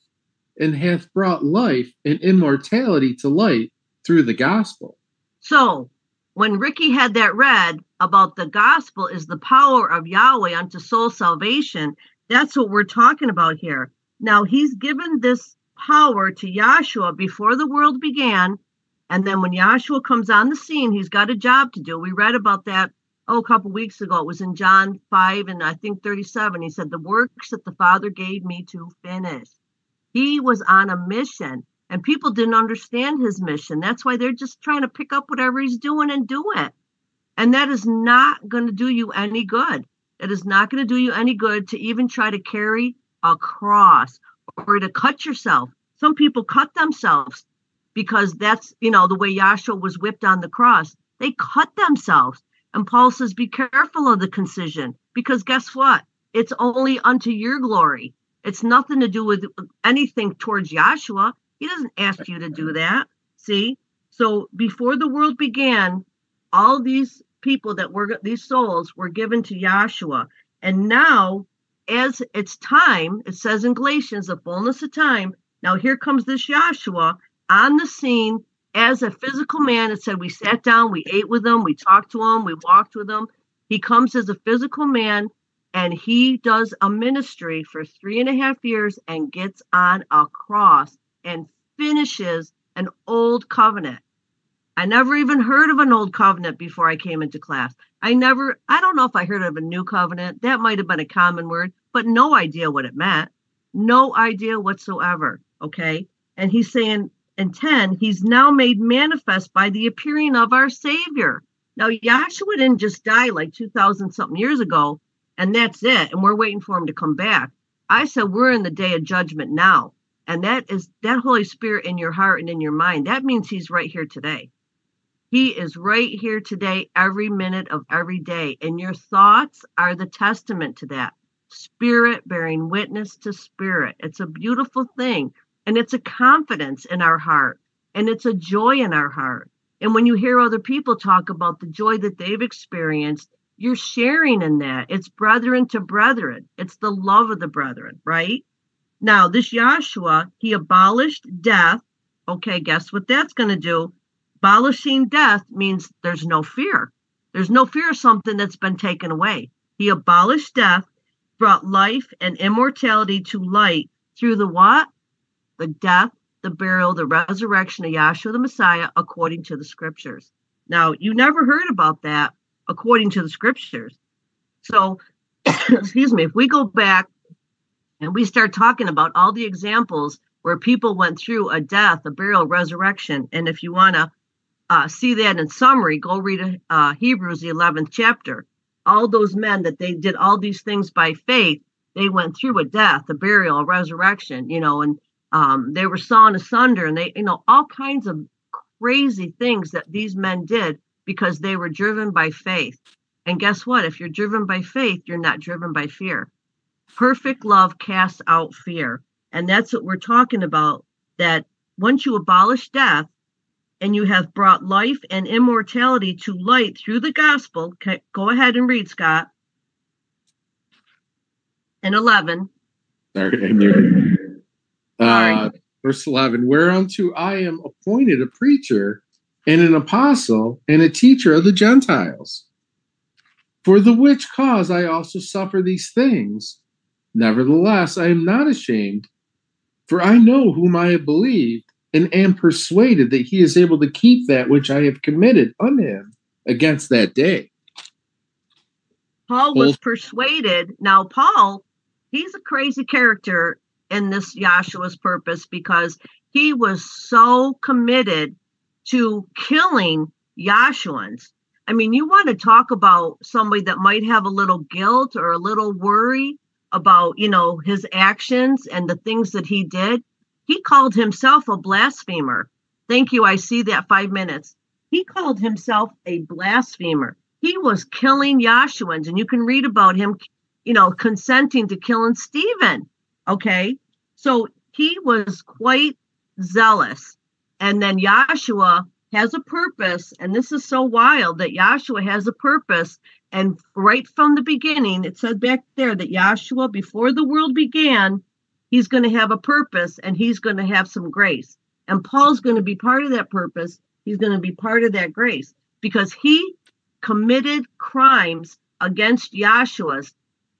and hath brought life and immortality to light through the gospel. So, when Ricky had that read about the gospel is the power of Yahweh unto soul salvation, that's what we're talking about here. Now, he's given this power to Yahshua before the world began. And then when Yahshua comes on the scene, he's got a job to do. We read about that, oh, a couple weeks ago. It was in John 5 and I think 37. He said, The works that the Father gave me to finish. He was on a mission and people didn't understand his mission. That's why they're just trying to pick up whatever he's doing and do it. And that is not going to do you any good. It is not going to do you any good to even try to carry a cross or to cut yourself. Some people cut themselves because that's, you know, the way Yahshua was whipped on the cross. They cut themselves. And Paul says, be careful of the concision because guess what? It's only unto your glory. It's nothing to do with anything towards Yahshua. He doesn't ask you to do that. See? So before the world began, all these people that were these souls were given to Yahshua. And now, as it's time, it says in Galatians, the fullness of time. Now here comes this Yahshua on the scene as a physical man. It said we sat down, we ate with him, we talked to him, we walked with him. He comes as a physical man and he does a ministry for three and a half years and gets on a cross and finishes an old covenant. I never even heard of an old covenant before I came into class. I never, I don't know if I heard of a new covenant. That might have been a common word, but no idea what it meant. No idea whatsoever. Okay. And he's saying in 10, he's now made manifest by the appearing of our Savior. Now, Yahshua didn't just die like 2,000 something years ago, and that's it. And we're waiting for him to come back. I said, we're in the day of judgment now. And that is that Holy Spirit in your heart and in your mind. That means He's right here today. He is right here today, every minute of every day. And your thoughts are the testament to that. Spirit bearing witness to spirit. It's a beautiful thing. And it's a confidence in our heart. And it's a joy in our heart. And when you hear other people talk about the joy that they've experienced, you're sharing in that. It's brethren to brethren, it's the love of the brethren, right? Now, this Joshua, he abolished death. Okay, guess what that's going to do? Abolishing death means there's no fear. There's no fear of something that's been taken away. He abolished death, brought life and immortality to light through the what? The death, the burial, the resurrection of Yahshua the Messiah, according to the scriptures. Now, you never heard about that according to the scriptures. So, *coughs* excuse me, if we go back and we start talking about all the examples where people went through a death, a burial, resurrection. And if you want to uh, see that in summary, go read uh, Hebrews, the 11th chapter. All those men that they did all these things by faith, they went through a death, a burial, a resurrection, you know, and um, they were sawn asunder and they, you know, all kinds of crazy things that these men did because they were driven by faith. And guess what? If you're driven by faith, you're not driven by fear. Perfect love casts out fear. And that's what we're talking about. That once you abolish death and you have brought life and immortality to light through the gospel, okay, go ahead and read, Scott. In 11. Sorry, Sorry. Uh, verse 11, whereunto I am appointed a preacher and an apostle and a teacher of the Gentiles. For the which cause I also suffer these things. Nevertheless, I am not ashamed, for I know whom I have believed, and am persuaded that he is able to keep that which I have committed unto him against that day. Paul was Both- persuaded. Now, Paul, he's a crazy character in this Yahshua's purpose because he was so committed to killing Yahshuans. I mean, you want to talk about somebody that might have a little guilt or a little worry about, you know, his actions and the things that he did. He called himself a blasphemer. Thank you. I see that five minutes. He called himself a blasphemer. He was killing Yahshuans, and you can read about him, you know, consenting to killing Stephen. Okay. So he was quite zealous. And then Yahshua has a purpose, and this is so wild that Yahshua has a purpose. And right from the beginning, it said back there that Yahshua, before the world began, he's going to have a purpose and he's going to have some grace. And Paul's going to be part of that purpose. He's going to be part of that grace because he committed crimes against Yahshua's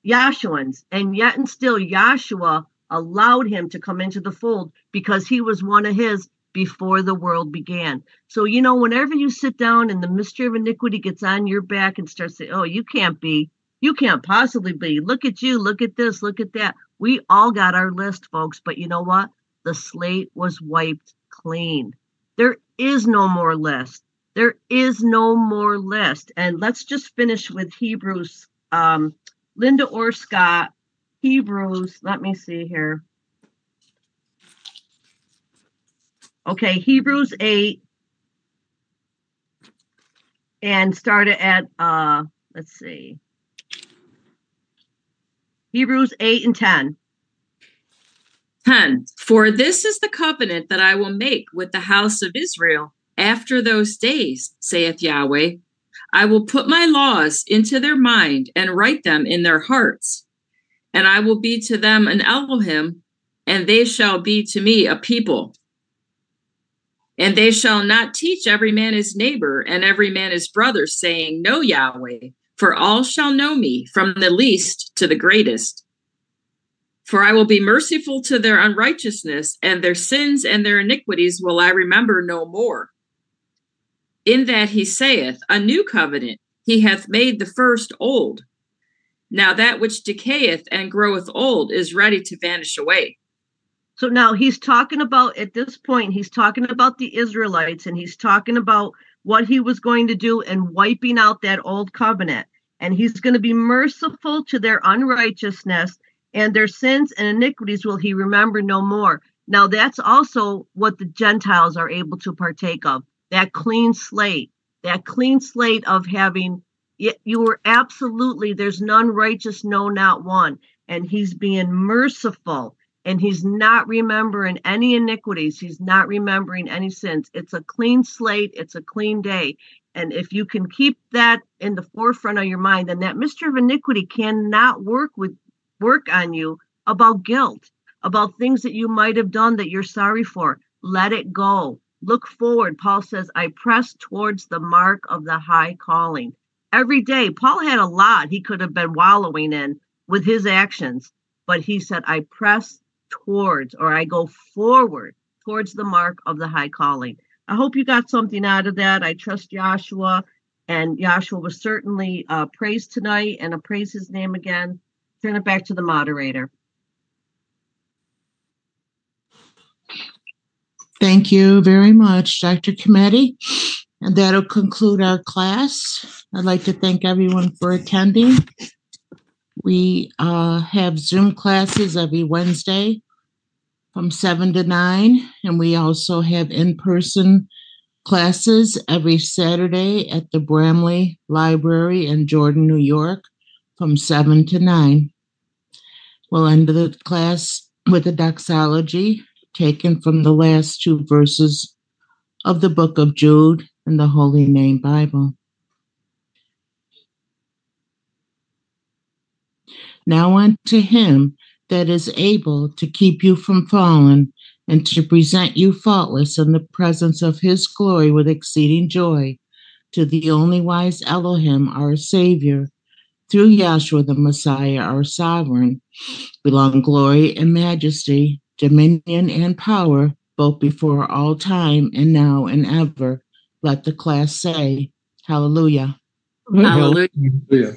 Yahshuans, and yet and still Yahshua allowed him to come into the fold because he was one of his before the world began. So you know, whenever you sit down and the mystery of iniquity gets on your back and starts saying, "Oh, you can't be, you can't possibly be. Look at you, look at this, look at that." We all got our list, folks, but you know what? The slate was wiped clean. There is no more list. There is no more list. And let's just finish with Hebrews. Um, Linda or Scott, Hebrews, let me see here. Okay, Hebrews 8. And start it at uh let's see. Hebrews 8 and 10. 10 For this is the covenant that I will make with the house of Israel after those days, saith Yahweh. I will put my laws into their mind and write them in their hearts. And I will be to them an Elohim, and they shall be to me a people. And they shall not teach every man his neighbor and every man his brother, saying, Know Yahweh, for all shall know me, from the least to the greatest. For I will be merciful to their unrighteousness, and their sins and their iniquities will I remember no more. In that he saith, A new covenant he hath made the first old. Now that which decayeth and groweth old is ready to vanish away. So now he's talking about, at this point, he's talking about the Israelites and he's talking about what he was going to do and wiping out that old covenant. And he's going to be merciful to their unrighteousness and their sins and iniquities will he remember no more. Now, that's also what the Gentiles are able to partake of that clean slate, that clean slate of having, you were absolutely, there's none righteous, no, not one. And he's being merciful and he's not remembering any iniquities. He's not remembering any sins. It's a clean slate, it's a clean day. And if you can keep that in the forefront of your mind, then that mystery of iniquity cannot work with work on you about guilt, about things that you might have done that you're sorry for. Let it go. Look forward. Paul says, I press towards the mark of the high calling. Every day, Paul had a lot he could have been wallowing in with his actions, but he said, I press towards or I go forward towards the mark of the high calling. I hope you got something out of that. I trust Joshua, and Joshua was certainly uh, praised tonight, and I praise his name again. Turn it back to the moderator. Thank you very much, Dr. Cometti. And that'll conclude our class. I'd like to thank everyone for attending. We uh, have Zoom classes every Wednesday from 7 to 9, and we also have in person classes every Saturday at the Bramley Library in Jordan, New York from 7 to 9. We'll end the class with a doxology taken from the last two verses of the book of Jude in the Holy Name Bible. Now unto him that is able to keep you from falling and to present you faultless in the presence of his glory with exceeding joy. To the only wise Elohim, our Savior, through Yahshua the Messiah, our sovereign, belong glory and majesty, dominion and power, both before all time and now and ever. Let the class say, Hallelujah. Hallelujah. Hallelujah.